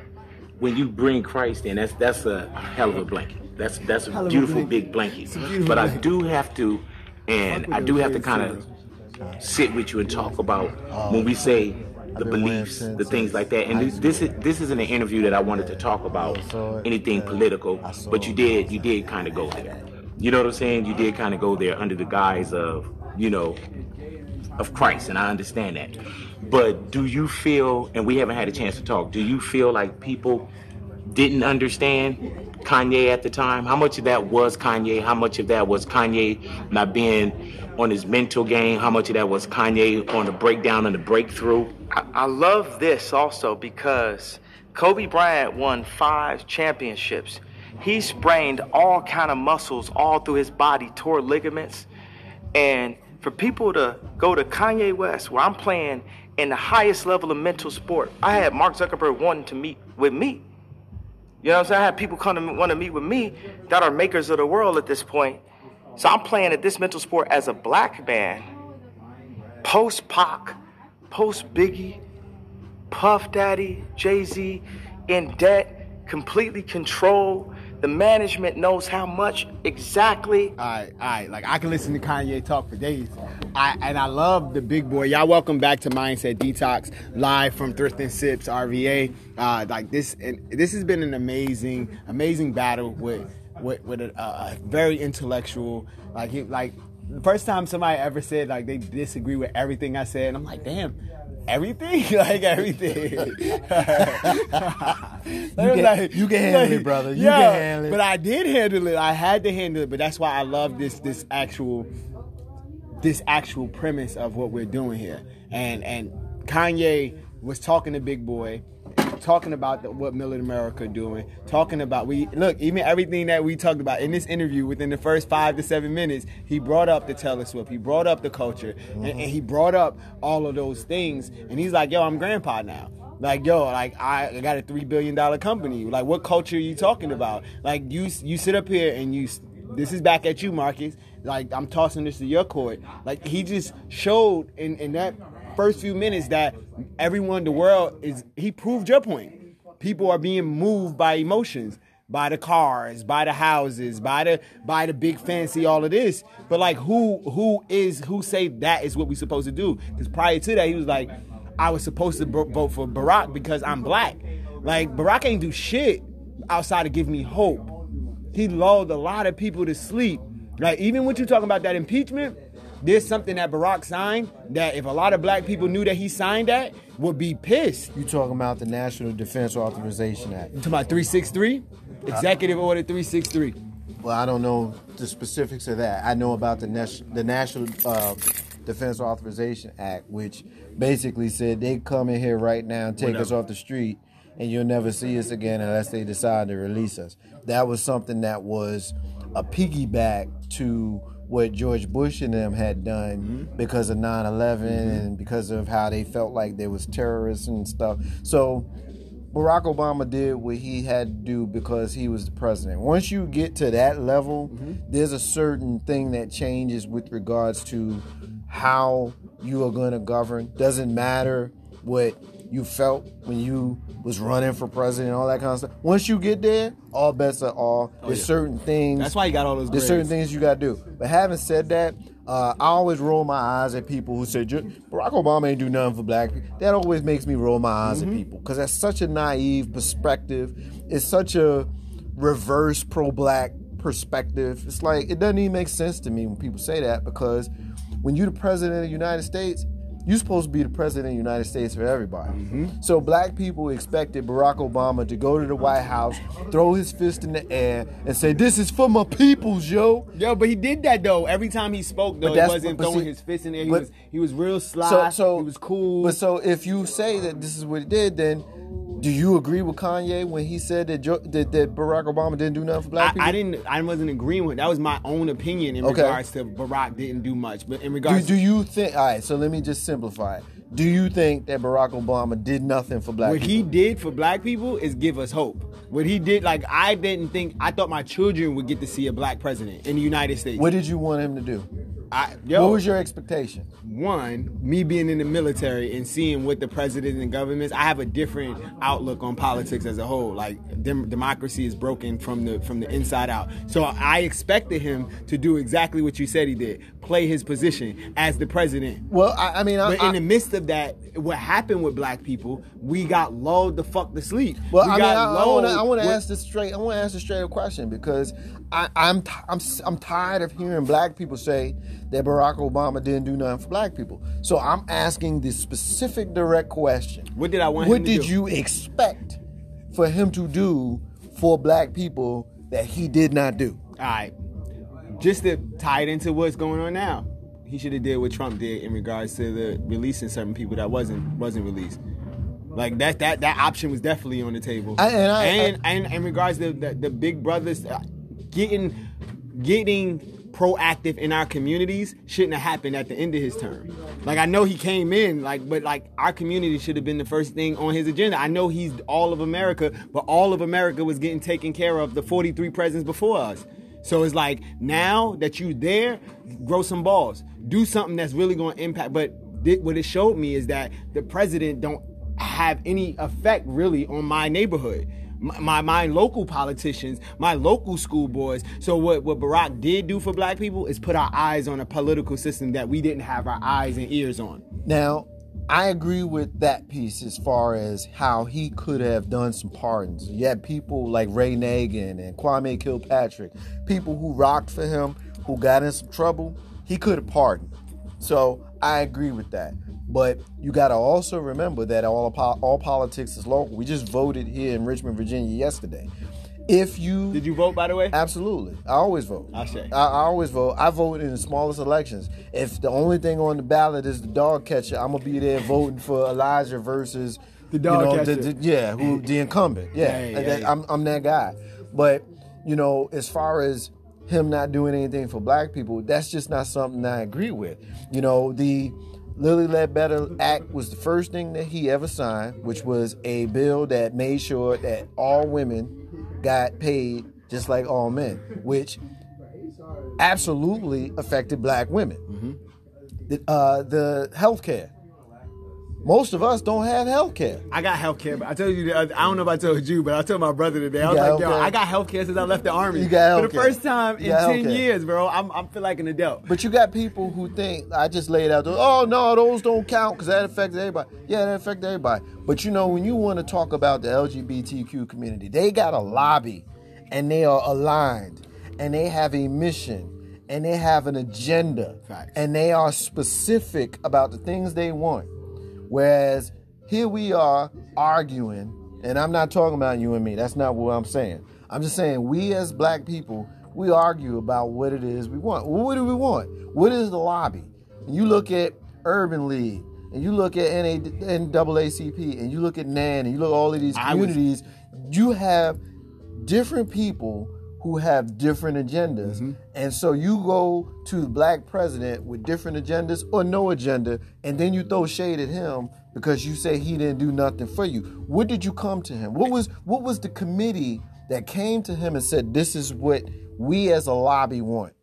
when you bring Christ in, that's that's a hell of a blanket. That's that's a Hell of a beautiful blanket. big blanket. Beautiful But I do have to, and I do have to kind of sit with you and talk about when we say the beliefs, the things like that. And this, this is this isn't an interview that I wanted to talk about anything political, but you did you did kind of go there. You know what I'm saying? You did kind of go there under the guise of you know of Christ, and I understand that. But do you feel, and we haven't had a chance to talk, do you feel like people didn't understand Kanye at the time? How much of that was Kanye? How much of that was Kanye not being on his mental game? How much of that was Kanye on the breakdown and the breakthrough? I, I love this also because Kobe Bryant won five championships. He sprained all kind of muscles all through his body, tore ligaments, and for people to go to Kanye West, where I'm playing in the highest level of mental sport, I had Mark Zuckerberg wanting to meet with me. You know what I'm saying? I had people come to want to meet with me that are makers of the world at this point. So I'm playing at this mental sport as a black man, post Pac, post Biggie, Puff Daddy, Jay Z, in debt, completely controlled. The management knows how much exactly. All right, all right. Like I can listen to Kanye talk for days. I and I love the big boy. Y'all welcome back to Mindset Detox live from Thrift and Sips RVA. Uh, like this, and this has been an amazing, amazing battle with with, with a, a very intellectual. Like he, like the first time somebody ever said like they disagree with everything I said, and I'm like, damn. Everything, [LAUGHS] like everything. [LAUGHS] You [LAUGHS] can- you can handle it, brother. You yeah, can handle it. But I did handle it. I had to handle it. But that's why I love this this actual this actual premise of what we're doing here. And and Kanye was talking to Big Boy, talking about the, what Middle America doing, talking about we look even everything that we talked about in this interview within the first five to seven minutes. He brought up the Taylor Swift, he brought up the culture, and, and mm-hmm. he brought up all of those things. And he's like, "Yo, I'm grandpa now." Like yo, like I I got a three billion dollar company. Like what culture are you talking about? Like you you sit up here and you this is back at you, Marcus. Like I'm tossing this to your court. Like he just showed in, in that first few minutes that everyone in the world is he proved your point. People are being moved by emotions, by the cars, by the houses, by the by the big fancy all of this. But like who who is who say that is what we supposed to do? Because prior to that he was like, I was supposed to bro- vote for Barack because I'm black. Like Barack ain't do shit outside of give me hope he lulled a lot of people to sleep. Like even when you're talking about that impeachment, there's something that Barack signed that if a lot of black people knew that he signed that, would be pissed. You talking about the National Defense Authorization Act? You talking about 363? Executive Order 363. Well, I don't know the specifics of that. I know about the Nas- the National uh, Defense Authorization Act, which basically said they come in here right now and take us off the street, and you'll never see us again unless they decide to release us. That was something that was a piggyback to what George Bush and them had done mm-hmm. because of 9/11 mm-hmm. and because of how they felt like there was terrorists and stuff. So Barack Obama did what he had to do because he was the president. Once you get to that level, mm-hmm. there's a certain thing that changes with regards to how you are going to govern. Doesn't matter what you felt when you was running for president, and all that kind of stuff. Once you get there, all bets are off. there's yeah. certain things. That's why you got all those There's certain things you got to do. But having said that, uh, I always roll my eyes at people who say Barack Obama ain't do nothing for black people. That always makes me roll my eyes Mm-hmm. at people because that's such a naive perspective. It's such a reverse pro-black perspective. It's like it doesn't even make sense to me when people say that because when you're the president of the United States, you're supposed to be the president of the United States for everybody. Mm-hmm. So black people expected Barack Obama to go to the White House, throw his fist in the air, and say, "This is for my peoples, yo." Yo, but he did that though. Every time he spoke though, he wasn't throwing see- his fist in there. He but- was he was real sly. So, so he was cool. But so if you say that this is what he did, then do you agree with Kanye when he said that jo- that, that Barack Obama didn't do nothing for black I, people? I didn't. I wasn't agreeing with. That was my own opinion in Okay. regards to Barack didn't do much. But in Do, regards, do you think? All right, so let me just simplify it. Do you think that Barack Obama did nothing for black people? what people? he did for black people is give us hope. What he did, like I didn't think. I thought my children would get to see a black president in the United States. What did you want him to do? I, yo, what was your expectation? one, me being in the military and seeing what the president and governments, I have a different outlook on politics as a whole. Like dem- democracy is broken from the from the inside out. So I expected him to do exactly what you said he did, play his position as the president. Well, I, I mean, I, But in the midst of that, what happened with black people, we got lulled the fuck to sleep. Well, we I mean, I, I want to I ask this straight. I want to ask a straight question because I, I'm t- I'm s- I'm tired of hearing black people say that Barack Obama didn't do nothing for black people. So I'm asking the specific, direct question. What did I want What him to did do? you expect for him to do for black people that he did not do? All right. Just to tie it into what's going on now, he should have did what Trump did in regards to the releasing certain people that wasn't wasn't released. Like that that that option was definitely on the table. I- and I- and, and in regards to the, the big brothers uh, getting getting proactive in our communities shouldn't have happened at the end of his term. Like I know he came in like but like our community should have been the first thing on his agenda. I know he's all of America, but all of America was getting taken care of the 43 presidents before us. So it's like now that you're there, grow some balls. Do something that's really going to impact. But thi- what it showed me is that the president don't have any effect really on my neighborhood. My, my, my local politicians, my local school. So what, what Barack did do for black people is put our eyes on a political system that we didn't have our eyes and ears on. Now, I agree with that piece as far as how he could have done some pardons. You had people like Ray Nagin and Kwame Kilpatrick, people who rocked for him, who got in some trouble. He could have pardoned. So I agree with that. But you got to also remember that all all politics is local. We just voted here in Richmond, Virginia yesterday. If you did you vote by the way? Absolutely, I always vote. I say. I, I always vote. I vote in the smallest elections. If the only thing on the ballot is the dog catcher, I'm gonna be there voting for Elijah versus The dog you know, catcher. The, the- yeah, who the incumbent. Yeah, Yeah, yeah, And that- yeah. I'm I'm that guy. But you know, as far as him not doing anything for black people, that's just not something I agree with. You know, the Lilly Ledbetter Act was the first thing that he ever signed, which was a bill that made sure that all women got paid just like all men, which absolutely affected black women. The, uh, the health care. Most of us don't have health care. I got health care, but I told you, I don't know if I told you, but I told my brother today. I was like, yo. I got health care since I left the army. You got healthcare. For the first time in 10 healthcare. years, bro. I'm, I feel like an adult. But you got people who think I just laid out. those, Oh no, those don't count because that affects everybody. Yeah, that affects everybody. But you know, when you want to talk about the LGBTQ community, they got a lobby, and they are aligned, and they have a mission, and they have an agenda, and they are specific about the things they want. Whereas here we are arguing, and I'm not talking about you and me. That's not what I'm saying. I'm just saying we as black people, we argue about what it is we want. Well, what do we want? What is the lobby? You look at Urban League, and you look at NA, NAACP, and you look at NAN, and you look at all of these I was- communities. You have different people who have different agendas. Mm-hmm. And so you go to the black president with different agendas or no agenda, and then you throw shade at him because you say he didn't do nothing for you. What did you come to him? What was what was the committee that came to him and said, This is what we as a lobby want?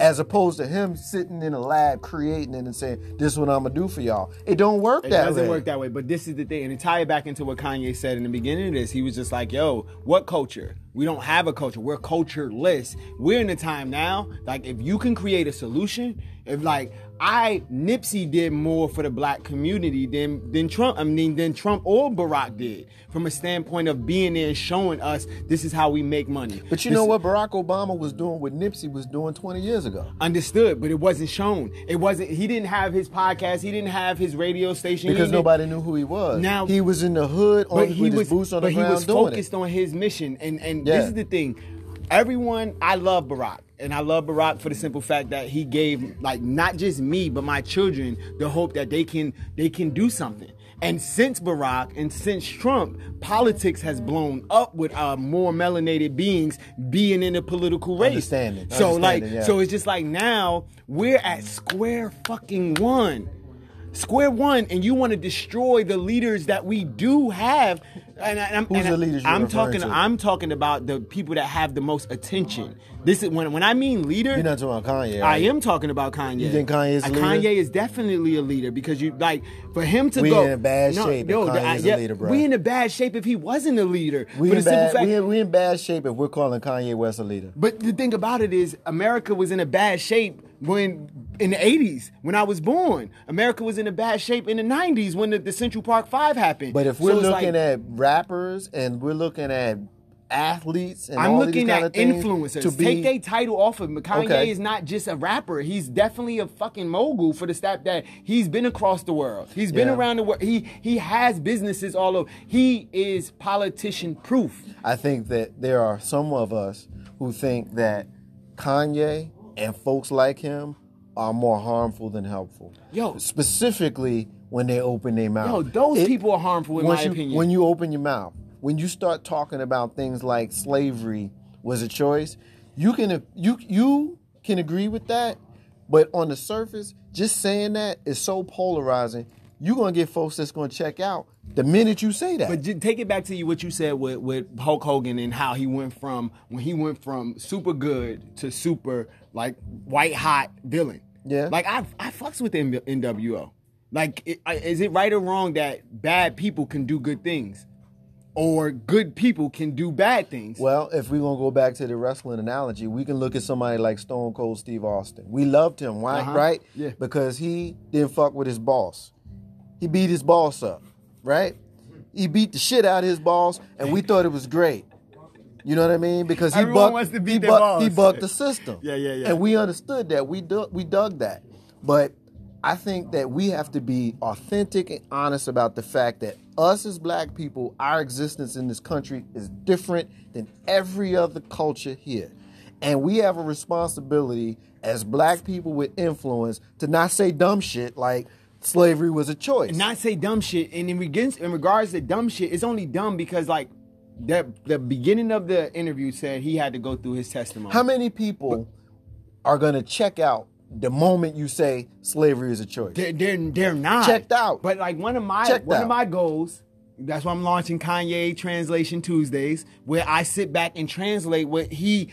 As opposed to him sitting in a lab creating it and saying, This is what I'm gonna do for y'all. It don't work It that way. It doesn't work that way, but this is the thing, and to tie it back into what Kanye said in the beginning of this, he was just like, "Yo, what culture? We don't have a culture. We're cultureless. We're in a time now. Like, if you can create a solution, if like I Nipsey did more for the black community than than Trump. I mean, than Trump or Barack did, from a standpoint of being there and showing us this is how we make money. But you This- know what Barack Obama was doing, what Nipsey was doing 20 years ago. Understood, but it wasn't shown. It wasn't. He didn't have his podcast. He didn't have his radio station. Because nobody knew who he was. Now he was in the hood on, he was boots on but he was focused it. on his mission and and Yeah. this is the thing everyone i love barack and i love barack for the simple fact that he gave like not just me but my children the hope that they can they can do something and since barack and since trump politics has blown up with uh, more melanated beings being in the political race Understanding, so like yeah. so it's just like now we're at square fucking one square one, and you want to destroy the leaders that we do have. And, I- I'm, Who's and the leaders I'm talking. to? I'm talking about the people that have the most attention. This is when when I mean leader. You're not talking about Kanye. I am talking about Kanye. You think Kanye's a Uh, leader? Kanye is definitely a leader because you like for him to We go in a bad shape if the- Kanye's a yeah, leader, bro. We in a bad shape if he wasn't a leader. We in, bad, fact, we, in, we in bad shape if we're calling Kanye West a leader. but the thing about it is, America was in a bad shape when in the '80s when I was born. America was in a bad shape in the '90s when the, the Central Park Five happened. But if we're it's looking like, at rappers and we're looking at athletes and I'm all looking these at influencers. to be, Take their title off of him. Kanye Okay. is not just a rapper. He's definitely a fucking mogul for the stat that he's been across the world. He's been Yeah. around the world. He he has businesses all over. He is politician proof. I think that there are some of us who think that Kanye and folks like him are more harmful than helpful. Yo. specifically when they open their mouth. Yo, those people are harmful in my you- opinion. When you open your mouth, when you start talking about things like slavery was a choice, you can you you can agree with that, but on the surface, just saying that is so polarizing. You're gonna get folks that's gonna check out the minute you say that. But take it back to you what you said with, with Hulk Hogan and how he went from when he went from super good to super like white hot villain. Yeah. Like I I fucks with N- NWO. Like is it right or wrong that bad people can do good things, or good people can do bad things? Well, if we're gonna go back to the wrestling analogy, we can look at somebody like Stone Cold Steve Austin. We loved him, why, Uh-huh. right? Yeah. Because he didn't fuck with his boss. He beat his boss up, right? He beat the shit out of his boss, and we thought it was great. You know what I mean? Because he Everyone bucked, wants to beat he, bucked, he bucked the system. Yeah, yeah, yeah. And we understood that. We dug, we dug that. But I think that we have to be authentic and honest about the fact that us as black people, our existence in this country is different than every other culture here. And we have a responsibility as black people with influence to not say dumb shit like slavery was a choice. And not say dumb shit. And in regards, in regards to dumb shit, it's only dumb because like that the beginning of the interview said he had to go through his testimony. How many people are going to check out the moment you say slavery is a choice? They're, they're, they're not Checked out. But like one of my Checked one out. of my goals. That's why I'm launching Kanye Translation Tuesdays, where I sit back and translate what he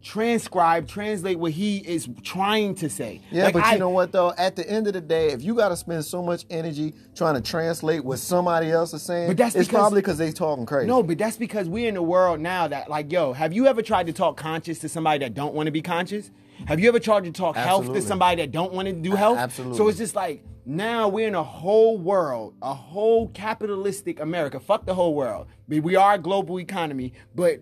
transcribe, translate what he is trying to say. Yeah, Like, but I- you know what though? At the end of the day, if you got to spend so much energy trying to translate what somebody else is saying, But that's it's because- probably because they talking crazy. No, but that's because we're in a world now that, like, yo, have you ever tried to talk conscious to somebody that don't want to be conscious? Have you ever tried to talk health to somebody that don't want to do health? absolutely. So it's just like now we're in a whole world, a whole capitalistic America. Fuck the whole world. We we are a global economy, but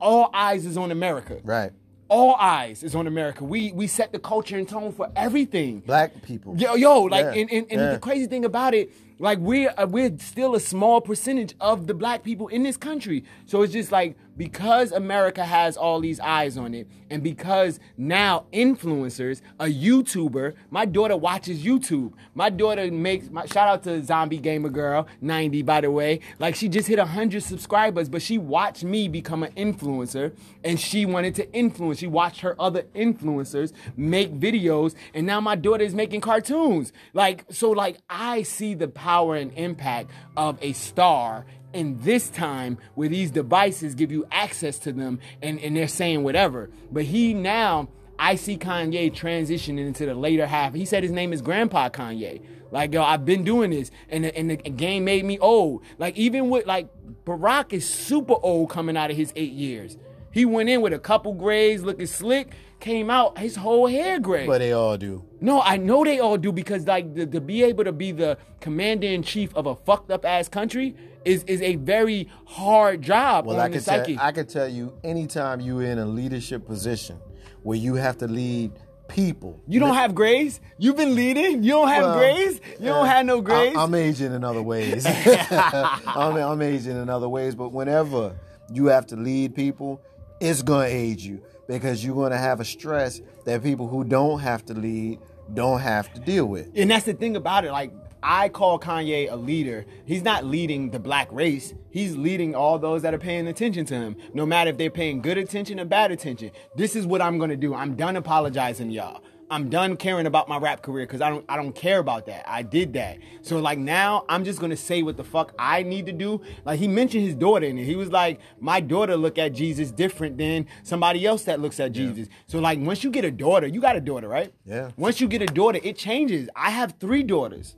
all eyes is on America. right? All eyes is on America. We we set the culture and tone for everything. Black people. Yo, yo, like, Yeah, and, and, and yeah. the crazy thing about it, like, we're uh, we're still a small percentage of the black people in this country. So it's just like because America has all these eyes on it, and because now influencers, a YouTuber, my daughter watches YouTube. My daughter makes my shout out to Zombie Gamer Girl, 90 by the way. Like she just hit hundred subscribers, but she watched me become an influencer, and she wanted to influence. She watched her other influencers make videos, and now my daughter is making cartoons. Like so, like I see the power and impact of a star. And this time, where these devices give you access to them, and, and they're saying whatever. But he now, I see Kanye transitioning into the later half. He said his name is Grandpa Kanye. Like yo, I've been doing this, and the, and the game made me old. Like even with like Barack is super old coming out of his eight years. He went in with a couple grays, looking slick. Came out, his whole hair gray. But they all do. No, I know they all do because like the, to be able to be the commander in chief of a fucked up ass country is is a very hard job Well, I can tell. I can tell you, anytime you're in a leadership position where you have to lead people, you don't have grays. You've been leading. You don't have Well, grays. You don't uh, have no grays. I, am aging in other ways. [LAUGHS] [LAUGHS] I'm, I'm aging in other ways, but whenever you have to lead people, it's gonna age you because you're gonna have a stress that people who don't have to lead don't have to deal with. And that's the thing about it. Like, I call Kanye a leader. He's not leading the black race. He's leading all those that are paying attention to him, no matter if they're paying good attention or bad attention. This is what I'm gonna do. I'm done apologizing y'all. I'm done caring about my rap career because I don't I don't care about that. I did that. So like now I'm just gonna say what the fuck I need to do. Like he mentioned his daughter in it. He was like, my daughter look at Jesus different than somebody else that looks at Jesus. So like once you get a daughter, you got a daughter, right? Yeah. Once you get a daughter, it changes. I have three daughters.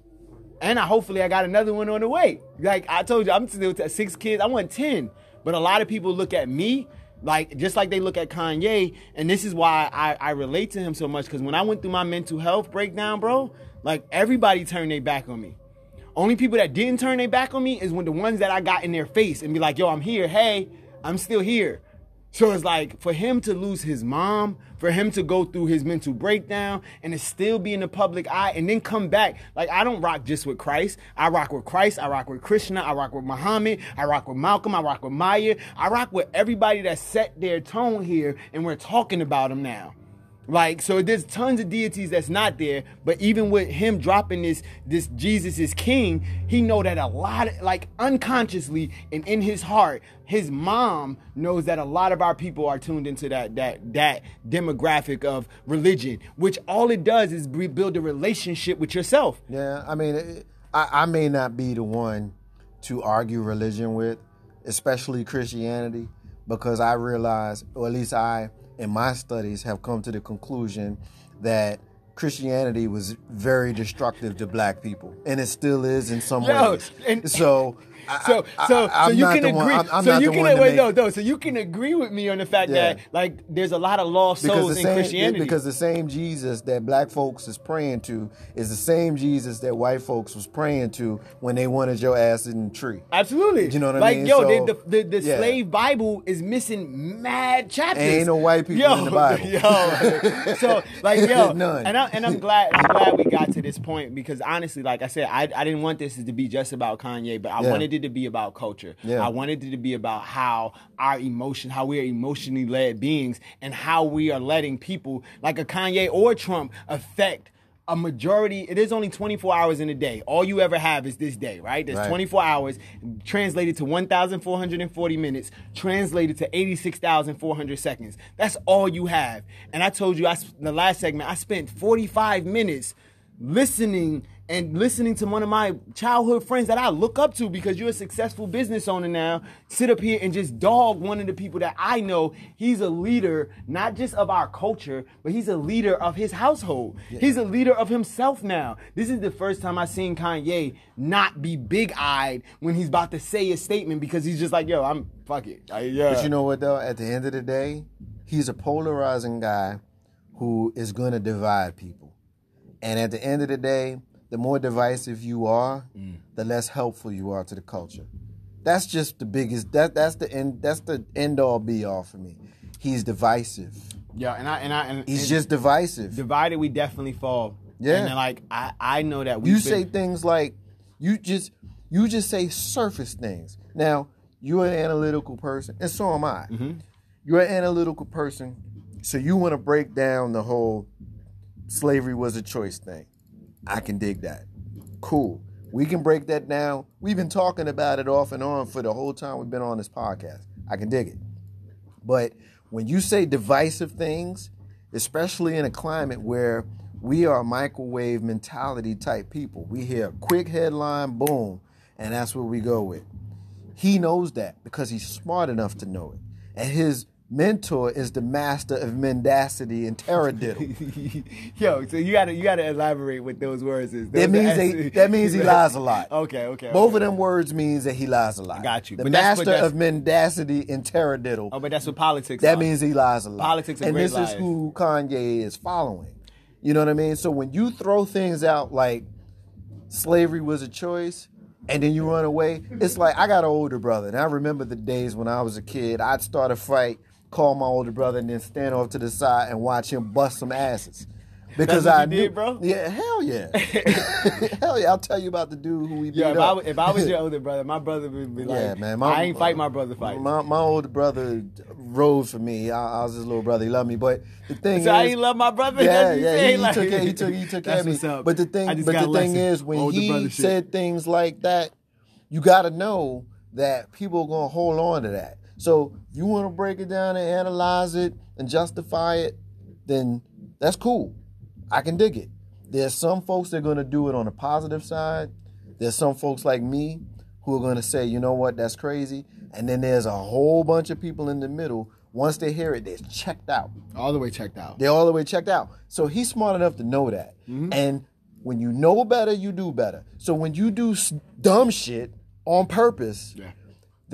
And I hopefully I got another one on the way. Like I told you, I'm still t- six kids. I want ten. But a lot of people look at me like just like they look at Kanye, and this is why I, I relate to him so much. Because when I went through my mental health breakdown, bro, like everybody turned their back on me. Only people that didn't turn their back on me is when the ones that I got in their face and be like, "Yo, I'm here. Hey, I'm still here." So it's like for him to lose his mom, for him to go through his mental breakdown and to still be in the public eye and then come back. Like I don't rock just with Christ. I rock with Christ. I rock with Krishna. I rock with Muhammad. I rock with Malcolm. I rock with Maya. I rock with everybody that set their tone here and we're talking about them now. Like so, there's tons of deities that's not there. But even with him dropping this, this Jesus is King, he know that a lot, of, like unconsciously and in his heart, his mom knows that a lot of our people are tuned into that that that demographic of religion, which all it does is build a relationship with yourself. Yeah, I mean, I, I may not be the one to argue religion with, especially Christianity, because I realize, or at least I, in my studies, have come to the conclusion that Christianity was very destructive to black people, and it still is in some Yo, ways. and- so, I- So, I- so, I- I'm so you can agree. one- I'm- I'm so you can wait, make- no, no. So you can agree with me on the fact Yeah. that like there's a lot of lost because souls the in same Christianity. because the same Jesus that black folks is praying to is the same Jesus that white folks was praying to when they wanted your ass in the tree. Absolutely. You know what I mean? like, yo, So, the, the, the yeah. slave Bible is missing mad chapters. Ain't no white people yo, in the Bible. [LAUGHS] Yo, so like, yo, [LAUGHS] None. and I, and I'm glad I'm glad we got to this point because honestly, like I said, I, I didn't want this to be just about Kanye, but I Yeah. wanted it to be about culture. Yeah. I wanted it to be about how our emotion, how we are emotionally led beings, and how we are letting people like a Kanye or Trump affect. A majority, it is only 24 hours in a day. All you ever have is this day, right? There's Right. 24 hours translated to 1,440 minutes, translated to 86,400 seconds. That's all you have. And I told you, I, the last segment, I spent 45 minutes listening and listening to one of my childhood friends that I look up to because you're a successful business owner now, sit up here and just dog one of the people that I know. He's a leader, not just of our culture, but he's a leader of his household. He's a leader of himself now. This is the first time I've seen Kanye not be big eyed when he's about to say a statement because he's just like, yo, I'm fuck it. I- yeah. But you know what though? At the end of the day, he's a polarizing guy who is going to divide people. And at the end of the day, the more divisive you are, Mm. the less helpful you are to the culture. That's just the biggest. That that's the end. That's the end all be all for me. He's divisive. yeah, and I and I and He's and just divisive. divided. We definitely fall. Yeah. and then, like I I know that we you say things like you just you just say surface things. Now you're an analytical person, and so am I. Mm-hmm. You're an analytical person, so you want to break down the whole slavery was a choice thing. I can dig that. Cool. We can break that down. We've been talking about it off and on for the whole time we've been on this podcast. I can dig it. But when you say divisive things, especially in a climate where we are microwave mentality type people, we hear a quick headline, boom, and that's what we go with. He knows that because he's smart enough to know it. And his mentor is the master of mendacity and taradiddle. [LAUGHS] Yo, so you gotta you gotta elaborate what those words is. That means they, that means he [LAUGHS] lies a lot. Okay, okay. Both okay. of them words means that he lies a lot. got you. The But master that's- of mendacity and taradiddle. Oh, but that's what politics. Is. That are. means he lies a lot. Politics and great this liars. is who Kanye is following. You know what I mean? So when you throw things out like slavery was a choice and then you run away, it's like I got an older brother and I remember the days when I was a kid, I'd start a fight, call my older brother and then stand off to the side and watch him bust some asses. Because I you knew, did, bro? Yeah, hell yeah. [LAUGHS] [LAUGHS] hell yeah. I'll tell you about the dude who we beat Yeah, if up. I, was- if I was your [LAUGHS] older brother, my brother would be like, Yeah, man. I ain't fight my brother fight. My, my older brother rode for me. I, I was his little brother. He loved me. But the thing so is, I ain't love my brother. yeah, That's what you yeah. He, he like- took care, he took he took That's me. But the thing, but the thing is, when Older he brother shit. said things like that, you got to know that people are gonna hold on to that. So if you want to break it down and analyze it and justify it, then that's cool. I can dig it. There's some folks that are going to do it on the positive side. There's some folks like me who are going to say, you know what, that's crazy. And then there's a whole bunch of people in the middle. Once they hear it, they're checked out. All the way checked out. They're all the way checked out. So he's smart enough to know that. Mm-hmm. And when you know better, you do better. So when you do dumb shit on purpose, Yeah.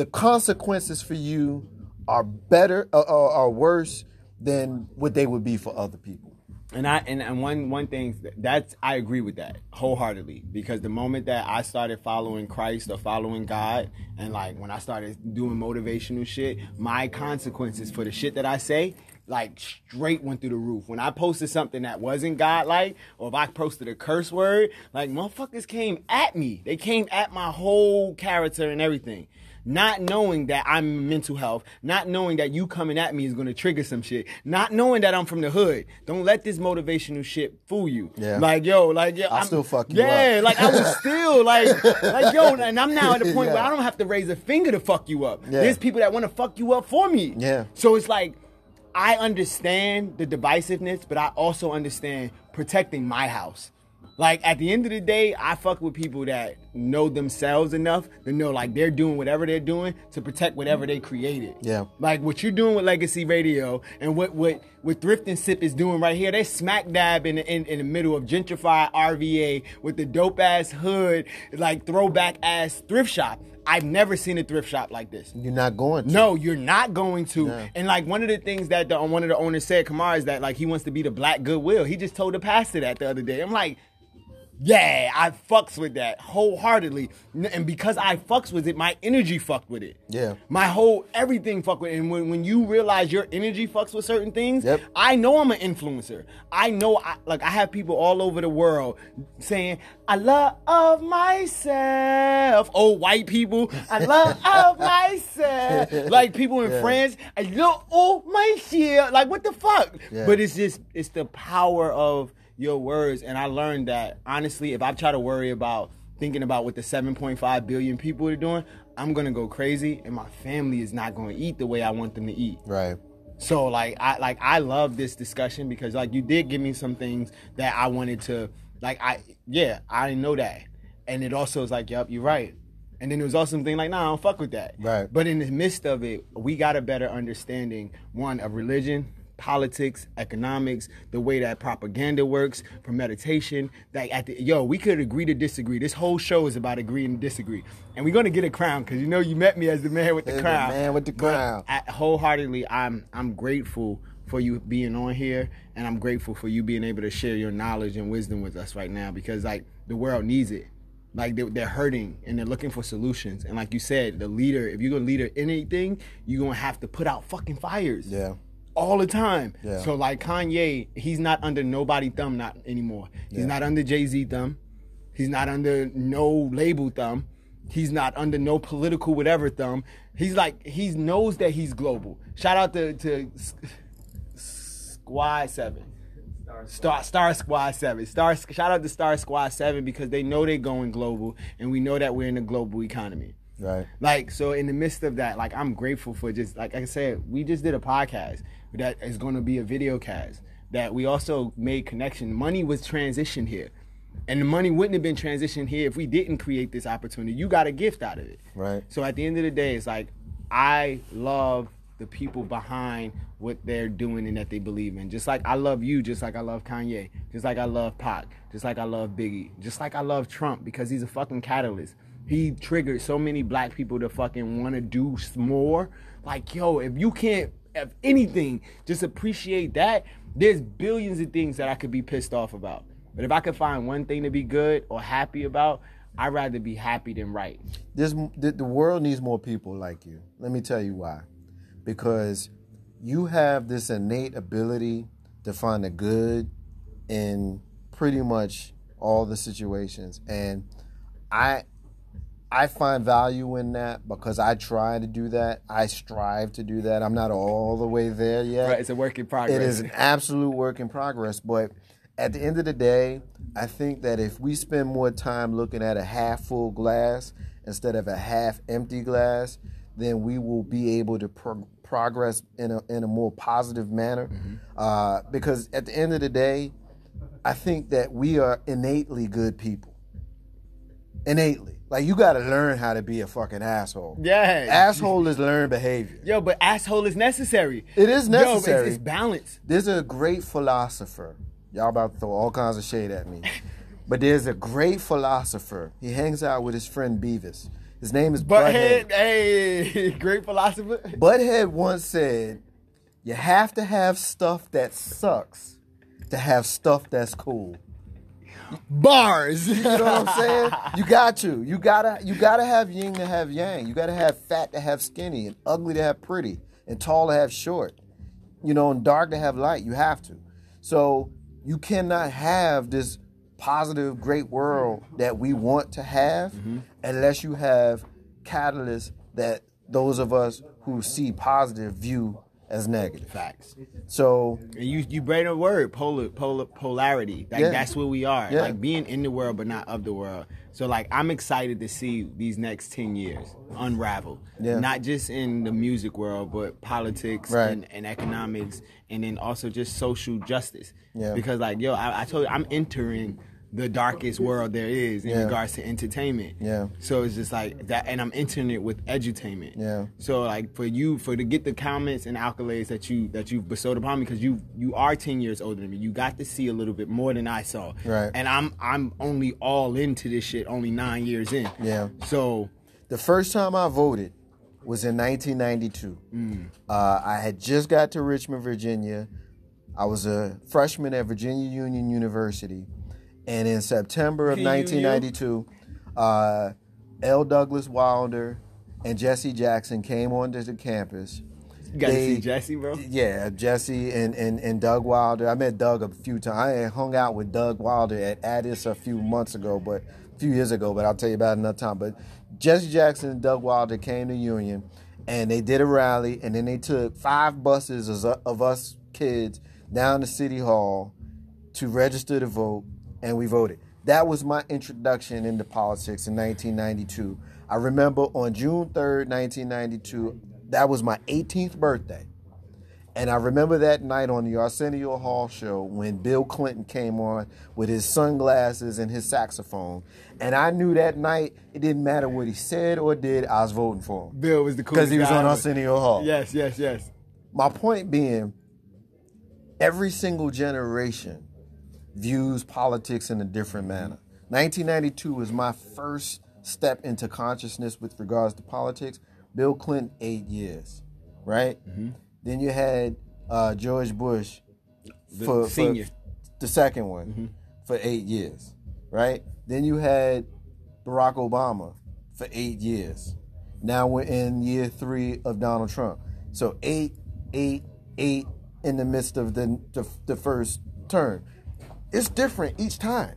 The consequences for you are better uh, are, are worse than what they would be for other people. And I and, and one one thing that's I agree with that wholeheartedly because the moment that I started following Christ or following God and like when I started doing motivational shit, my consequences for the shit that I say like straight went through the roof. When I posted something that wasn't God-like, or if I posted a curse word, like motherfuckers came at me. They came at my whole character and everything. Not knowing that I'm mental health, not knowing that you coming at me is gonna trigger some shit, not knowing that I'm from the hood. Don't let this motivational shit fool you. Yeah. Like yo, like yo, I'm- still fuck you Yeah, up. like I was still [LAUGHS] like, like yo, and I'm now at the point Yeah. where I don't have to raise a finger to fuck you up. Yeah. There's people that want to fuck you up for me. Yeah. So it's like I understand the divisiveness, but I also understand protecting my house. Like at the end of the day, I fuck with people that know themselves enough to know like they're doing whatever they're doing to protect whatever they created. Yeah. Like what you're doing with Legacy Radio and what what what Thrift and Sip is doing right here, they smack dab in the, in, in the middle of gentrified RVA with the dope ass hood, like throwback ass thrift shop. I've never seen a thrift shop like this. You're not going to. No, you're not going to. And like one of the things that the, one of the owners said, Kamar, is that like he wants to be the black goodwill. He just told the pastor that the other day. I'm like, yeah, I fucks with that wholeheartedly. And because I fucks with it, my energy fucked with it. Yeah. My whole everything fucked with it. And when, when you realize your energy fucks with certain things, Yep. I know I'm an influencer. I know I like I have people all over the world saying, I love myself. Oh, white people, I [LAUGHS] love myself. Like people in Yeah. France, I love oh myself. Like what the fuck? Yeah. But it's just it's the power of your words. And I learned that honestly, if I try to worry about thinking about what the 7.5 billion people are doing, I'm gonna go crazy and my family is not gonna eat the way I want them to eat. Right. So like I like I love this discussion because like you did give me some things that I wanted to like I yeah, I didn't know that. And it also was like, yep, you're right. And then there was also something like, nah, I don't fuck with that. Right. But in the midst of it, we got a better understanding, one, of religion, politics, economics, the way that propaganda works, for meditation. Like at the yo, we could agree to disagree. This whole show is about agreeing to disagree. And we're gonna get a crown, because you know you met me as the man with the Hey, the crown. man with the But crown. I, wholeheartedly, I'm I'm grateful for you being on here, and I'm grateful for you being able to share your knowledge and wisdom with us right now because like the world needs it. Like they, they're hurting and they're looking for solutions. And like you said, the leader, if you're gonna lead anything, you're gonna have to put out fucking fires Yeah. All the time. Yeah. So like Kanye, he's not under nobody thumb not anymore. He's Yeah. not under Jay Z thumb. He's not under no label thumb. He's not under no political whatever thumb. He's like he knows that he's global. Shout out to to Squad Seven. Star Star Squad Seven. Star shout out to Star Squad Seven because they know they're going global and we know that we're in a global economy. Right. Like so, in the midst of that, like I'm grateful for just like I said, we just did a podcast that is going to be a video cast. That we also made connection. Money was transitioned here, and the money wouldn't have been transitioned here if we didn't create this opportunity. You got a gift out of it. Right. So at the end of the day, it's like I love the people behind what they're doing and that they believe in. Just like I love you, just like I love Kanye, just like I love Pac, just like I love Biggie, just like I love Trump because he's a fucking catalyst. He triggered so many black people to fucking want to do more. Like, yo, if you can't, if anything, just appreciate that. There's billions of things that I could be pissed off about. But if I could find one thing to be good or happy about, I'd rather be happy than right. There's the, the world needs more people like you. Let me tell you why. Because you have this innate ability to find the good in pretty much all the situations, and I I find value in that because I try to do that. I strive to do that. I'm not all the way there yet. Right, it's a work in progress. It is an absolute work in progress. But at the end of the day, I think that if we spend more time looking at a half full glass instead of a half empty glass, then we will be able to pro- progress in a, in a more positive manner. Uh, because at the end of the day, I think that we are innately good people. Innately. Like you gotta learn how to be a fucking asshole. Yeah. Asshole is learned behavior. Yo, but asshole is necessary. It is Yo, necessary. it's, it's balance. There's a great philosopher. Y'all about to throw all kinds of shade at me. [LAUGHS] but there's a great philosopher. He hangs out with his friend Beavis. His name is Butthead. Butthead, hey, [LAUGHS] great philosopher. Butthead once said, "You have to have stuff that sucks to have stuff that's cool." Bars. You know what I'm saying? You got to. You gotta. You gotta have yin to have yang. You gotta have fat to have skinny, and ugly to have pretty, and tall to have short. You know, and dark to have light. You have to. So you cannot have this positive, great world that we want to have mm-hmm. unless you have catalysts that those of us who see positive view as negative. Facts. So And you you bring a word polar, polar polarity. Like Yeah. that's what we are. Yeah. Like being in the world but not of the world. So like I'm excited to see these next ten years unravel. Yeah. Not just in the music world, but politics Right. and, and economics, and then also just social justice. Yeah. Because like yo, I, I told you I'm entering the darkest world there is in Yeah. regards to entertainment. Yeah. So it's just like that, and I'm entering it with edutainment. Yeah. So like for you, for to get the comments and accolades that you that you've bestowed upon me, because you you are ten years older than me, you got to see a little bit more than I saw. Right. And I'm I'm only all into this shit, only nine years in. Yeah. So The first time I voted was in 1992. Uh, I had just got to Richmond, Virginia. I was a freshman at Virginia Union University. And in September of VUU? 1992, uh, L. Douglas Wilder and Jesse Jackson came onto the campus. you got to They- see Jesse, bro. Yeah, Jesse and, and, and Doug Wilder. I met Doug a few times. I had hung out with Doug Wilder at Addis a few months ago, but a few years ago, but I'll tell you about it another time. But Jesse Jackson and Doug Wilder came to Union and they did a rally and then they took five buses of us kids down to City Hall to register to vote and we voted. That was my introduction into politics in 1992. I remember on June 3rd, 1992, that was my 18th birthday. And I remember that night on the Arsenio Hall show when Bill Clinton came on with his sunglasses and his saxophone. And I knew that night it didn't matter what he said or did, I was voting for him. Bill was the coolest. Because he was on. Arsenio Hall. Yes, yes, yes. My point being, every single generation views politics in a different mm-hmm. manner. 1992 was my first step into consciousness with regards to politics. Bill Clinton, eight years, right? Mm-hmm. Then you had uh, George Bush The for, for senior. the second one mm-hmm. for eight years, right? Then you had Barack Obama for eight years. Now we're in year three of Donald Trump. So eight, eight, eight in the midst of the the, the first term. It's different each time.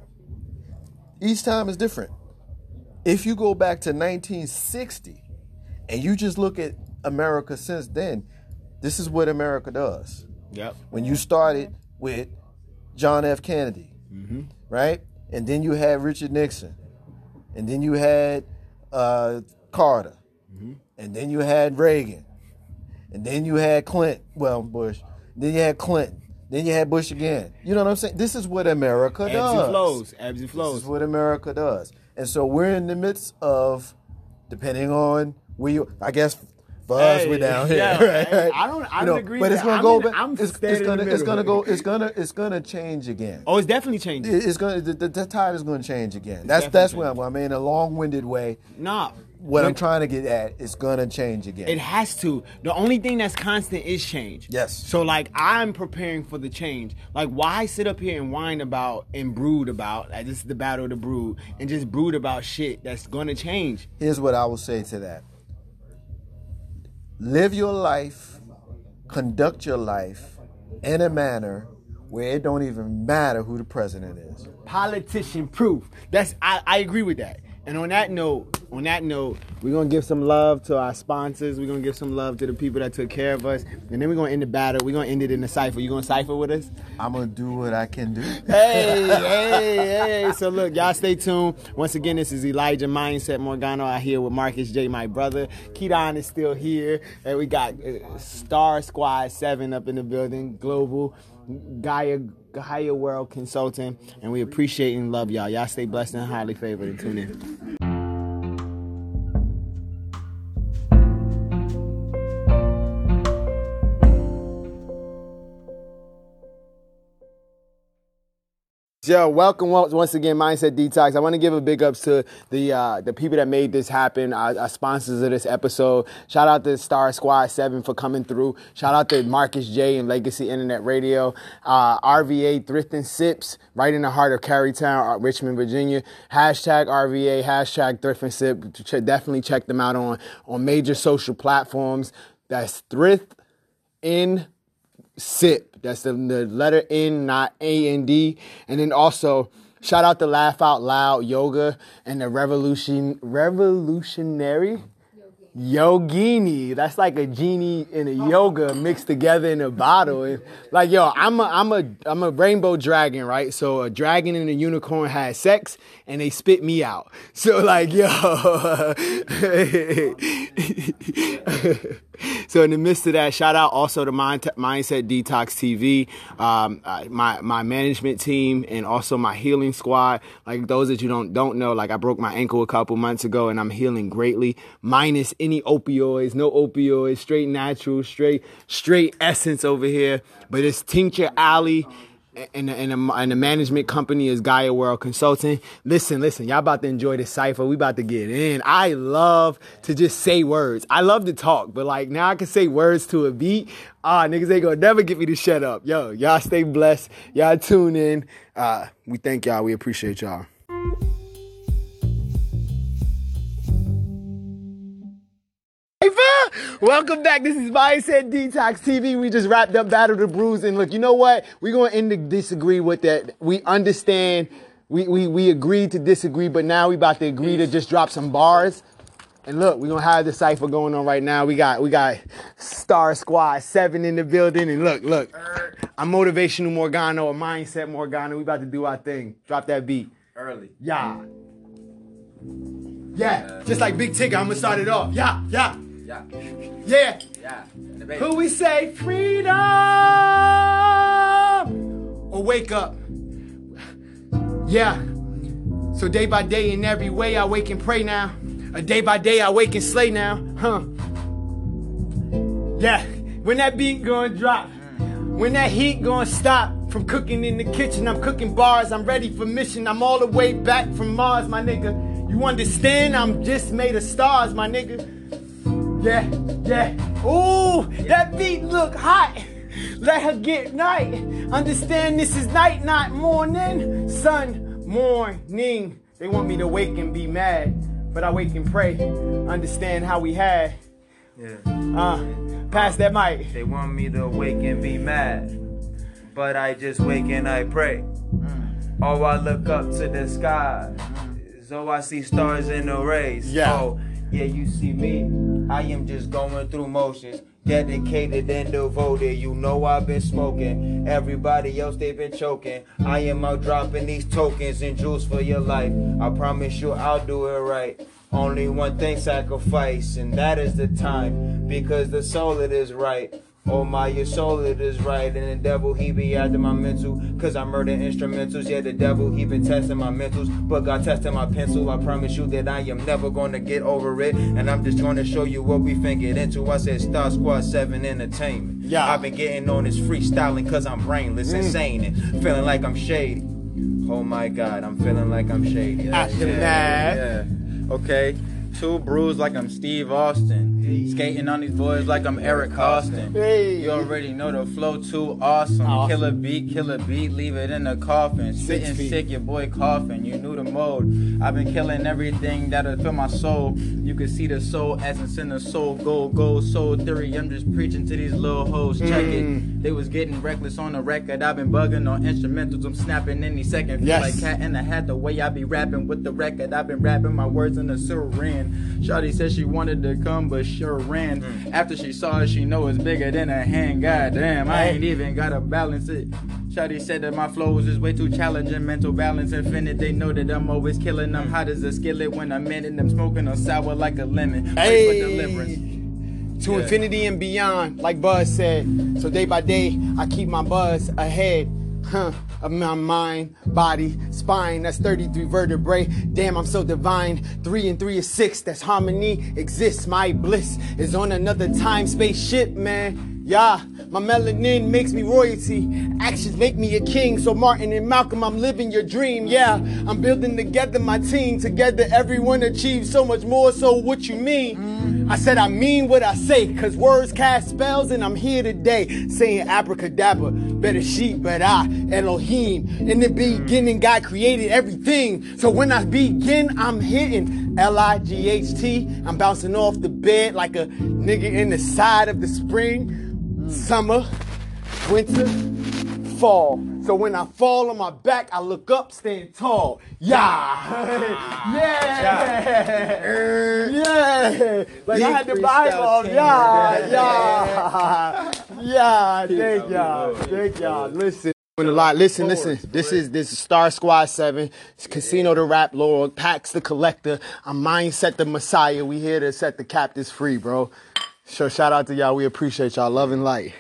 Each time is different. If you go back to 1960 and you just look at America since then, this is what America does Yep. when you started with John F. Kennedy, right? And then you had Richard Nixon, and then you had uh, Carter, and then you had Reagan, and then you had Clinton. Well, Bush. Then you had Clinton. Then you had Bush again. You know what I'm saying? This is what America Ebbs does. and flows. Ebbs and flows. This is what America does. And so we're in the midst of, depending on where you, I guess for us, Hey, we're down here. yeah, right, [LAUGHS] hey, right? I don't- I You don't know, agree But it's gonna I'm go in- back. I'm it's, it's standing in the gonna, it's gonna go. It's gonna, it's gonna change again. Oh, it's definitely changing. It- It's gonna. The, the, the tide is gonna change again. That's that's where I'm. I mean, in a long-winded way. Nah. What I'm trying to get at is gonna change again. It has to. The only thing that's constant is change. Yes. So like I'm preparing for the change. Like why sit up here and whine about and brood about like this is the battle of the brood and just brood about shit that's gonna change. Here's what I will say to that. Live your life, conduct your life in a manner where it don't even matter who the president is. Politician proof. That's I, I agree with that. And on that note, on that note, we're gonna give some love to our sponsors. We're gonna give some love to the people that took care of us, and then we're gonna end the battle. We're gonna end it in the cipher. You gonna cipher with us? I'm gonna do what I can do. hey, [LAUGHS] hey, hey. So look, y'all stay tuned. Once again, this is Elijah Mindset Morgano out here with Marcus J, my brother. Keaton is still here. And we got uh, Star Squad 7 up in the building, Global, Gaia Gaia World Consulting, and we appreciate and love y'all. Y'all stay blessed and highly favored and tune in. Yo, welcome once again, Mindset Detox. I want to give a big ups to the uh, the people that made this happen, our, our, sponsors of this episode. Shout out to Star Squad Seven for coming through. Shout out to Marcus J and Legacy Internet Radio, uh, RVA Thrift and Sips, right in the heart of Carytown, uh, Richmond, Virginia. Hashtag RVA, hashtag Thrift and Sip. Definitely check them out on on major social platforms. That's Thrift in Sip. That's the, the letter N, not A and D. And then also, shout out to Laugh Out Loud Yoga and the Revolution Revolutionary Yogini. That's like a genie and a yoga mixed together in a bottle. And like yo, I'm a I'm a I'm a rainbow dragon, right? So a dragon and a unicorn had sex and they spit me out. [LAUGHS] So like yo [LAUGHS] So in the midst of that, shout out also to Mind- Mindset Detox TV, um, uh, my my management team, and also my healing squad. Like those that you don't don't know, like I broke my ankle a couple months ago, and I'm healing greatly, minus any opioids, no opioids, straight natural, straight straight essence over here. But it's Tincture Alley and and, the, and the management company is Gaia World Consulting. Listen, listen, y'all about to enjoy this cipher. We about to get in. I love to just say words. I love to talk, but like now I can say words to a beat. Ah, niggas ain't gonna never get me to shut up. Yo, y'all stay blessed. Y'all tune in. Uh, we thank y'all. We appreciate y'all. Welcome back. This is Mindset Detox TV. We just wrapped up Battle the Brews. And look, you know what? We're going to end the disagree with that. We understand. We, we, we agreed to disagree, but now we about to agree to just drop some bars. And look, we're gonna have the cipher going on right now. We got we got Star Squad 7 in the building. And look, look. I'm motivational Morgano or mindset Morgano. We about to do our thing. Drop that beat. Early. Yeah. Yeah. Just like Big Ticket, I'm gonna start it off. Yeah, yeah. Yeah. Yeah. Yeah. Who we say freedom or wake up. Yeah. So day by day in every way I wake and pray now. A day by day I wake and slay now. Huh. Yeah. When that beat gonna drop. When that heat gonna stop. From cooking in the kitchen, I'm cooking bars. I'm ready for mission. I'm all the way back from Mars, my nigga. You understand? I'm just made of stars, my nigga. Yeah, yeah. Ooh, that beat look hot. [LAUGHS] Let her get night. Understand this is night, not morning. Sun, morning. They want me to wake and be mad, but I wake and pray. Understand how we had. Yeah. Uh, pass that mic. They want me to wake and be mad, but I just wake and I pray. Oh, I look up to the sky, so I see stars in the rays. Yeah. Oh, yeah, you see me. I am just going through motions. Dedicated and devoted. You know I've been smoking. Everybody else they've been choking. I am out dropping these tokens and jewels for your life. I promise you I'll do it right. Only one thing sacrifice, and that is the time. Because the soul it is right. Oh my, your soul it is right. And the devil he be after my mental. Cause I murder instrumentals. Yeah, the devil he been testing my mentals. But God testing my pencil. I promise you that I am never gonna get over it. And I'm just trying to show you what we finna get into. I said Star Squad 7 Entertainment. Yeah. I've been getting on this freestyling cause I'm brainless, mm. insane, and feeling like I'm shady. Oh my god, I'm feeling like I'm shady. After that. Yeah. Okay. Two bruised like I'm Steve Austin. Skating on these boys like I'm Eric Koston. Hey. You already know the flow too awesome. Awesome. Kill a beat, kill a beat, leave it in the coffin. Six feet. sick, your boy coughing. You knew the mode. I've been killing everything that'll fill my soul. You can see the soul essence in the soul. Gold, gold, soul theory. I'm just preaching to these little hoes. Check Mm. it. They was getting reckless on the record. I've been bugging on instrumentals. I'm snapping any second. Feel Yes. like cat in the hat. The way I be rapping with the record. I've been rapping my words in the syren. Shawty said she wanted to come, but sure ran. Mm. After she saw it, she know it's bigger than a hand. God damn, I ain't even gotta balance it. Shawty said that my flows is way too challenging. Mental balance infinite. They know that I'm always killing. I'm hot as a skillet when I'm in it. I'm smoking on sour like a lemon. Pray for deliverance. To Yeah. infinity and beyond, like Buzz said. So day by day, I keep my buzz ahead. huh, of my mind, body, spine. That's 33 vertebrae. Damn, I'm so divine. Three and three is six. That's harmony exists. My bliss is on another time space ship, man. Yeah, my melanin makes me royalty. Actions make me a king. So Martin and Malcolm, I'm living your dream. Yeah, I'm building together my team. Together, everyone achieves so much more. So what you mean? I said I mean what I say, cause words cast spells, and I'm here today saying abracadabra, Bereshit bara, Elohim. In the beginning, God created everything. So when I begin, I'm hitting L-I-G-H-T. I'm bouncing off the bed like a nigga in the side of the spring summer, winter, fall. So when I fall on my back, I look up, stand tall. Yeah, yeah, yeah. Like I had the Bible. Yeah, yeah, [LAUGHS] yeah. Thank y'all, thank y'all. Listen. A lot. Listen, listen. This is this is Star Squad Seven. It's Casino the Rap Lord, Pax the Collector. I'm Mindset the Messiah. We here to set the captives free, bro. So shout out to y'all. We appreciate y'all. Love and light.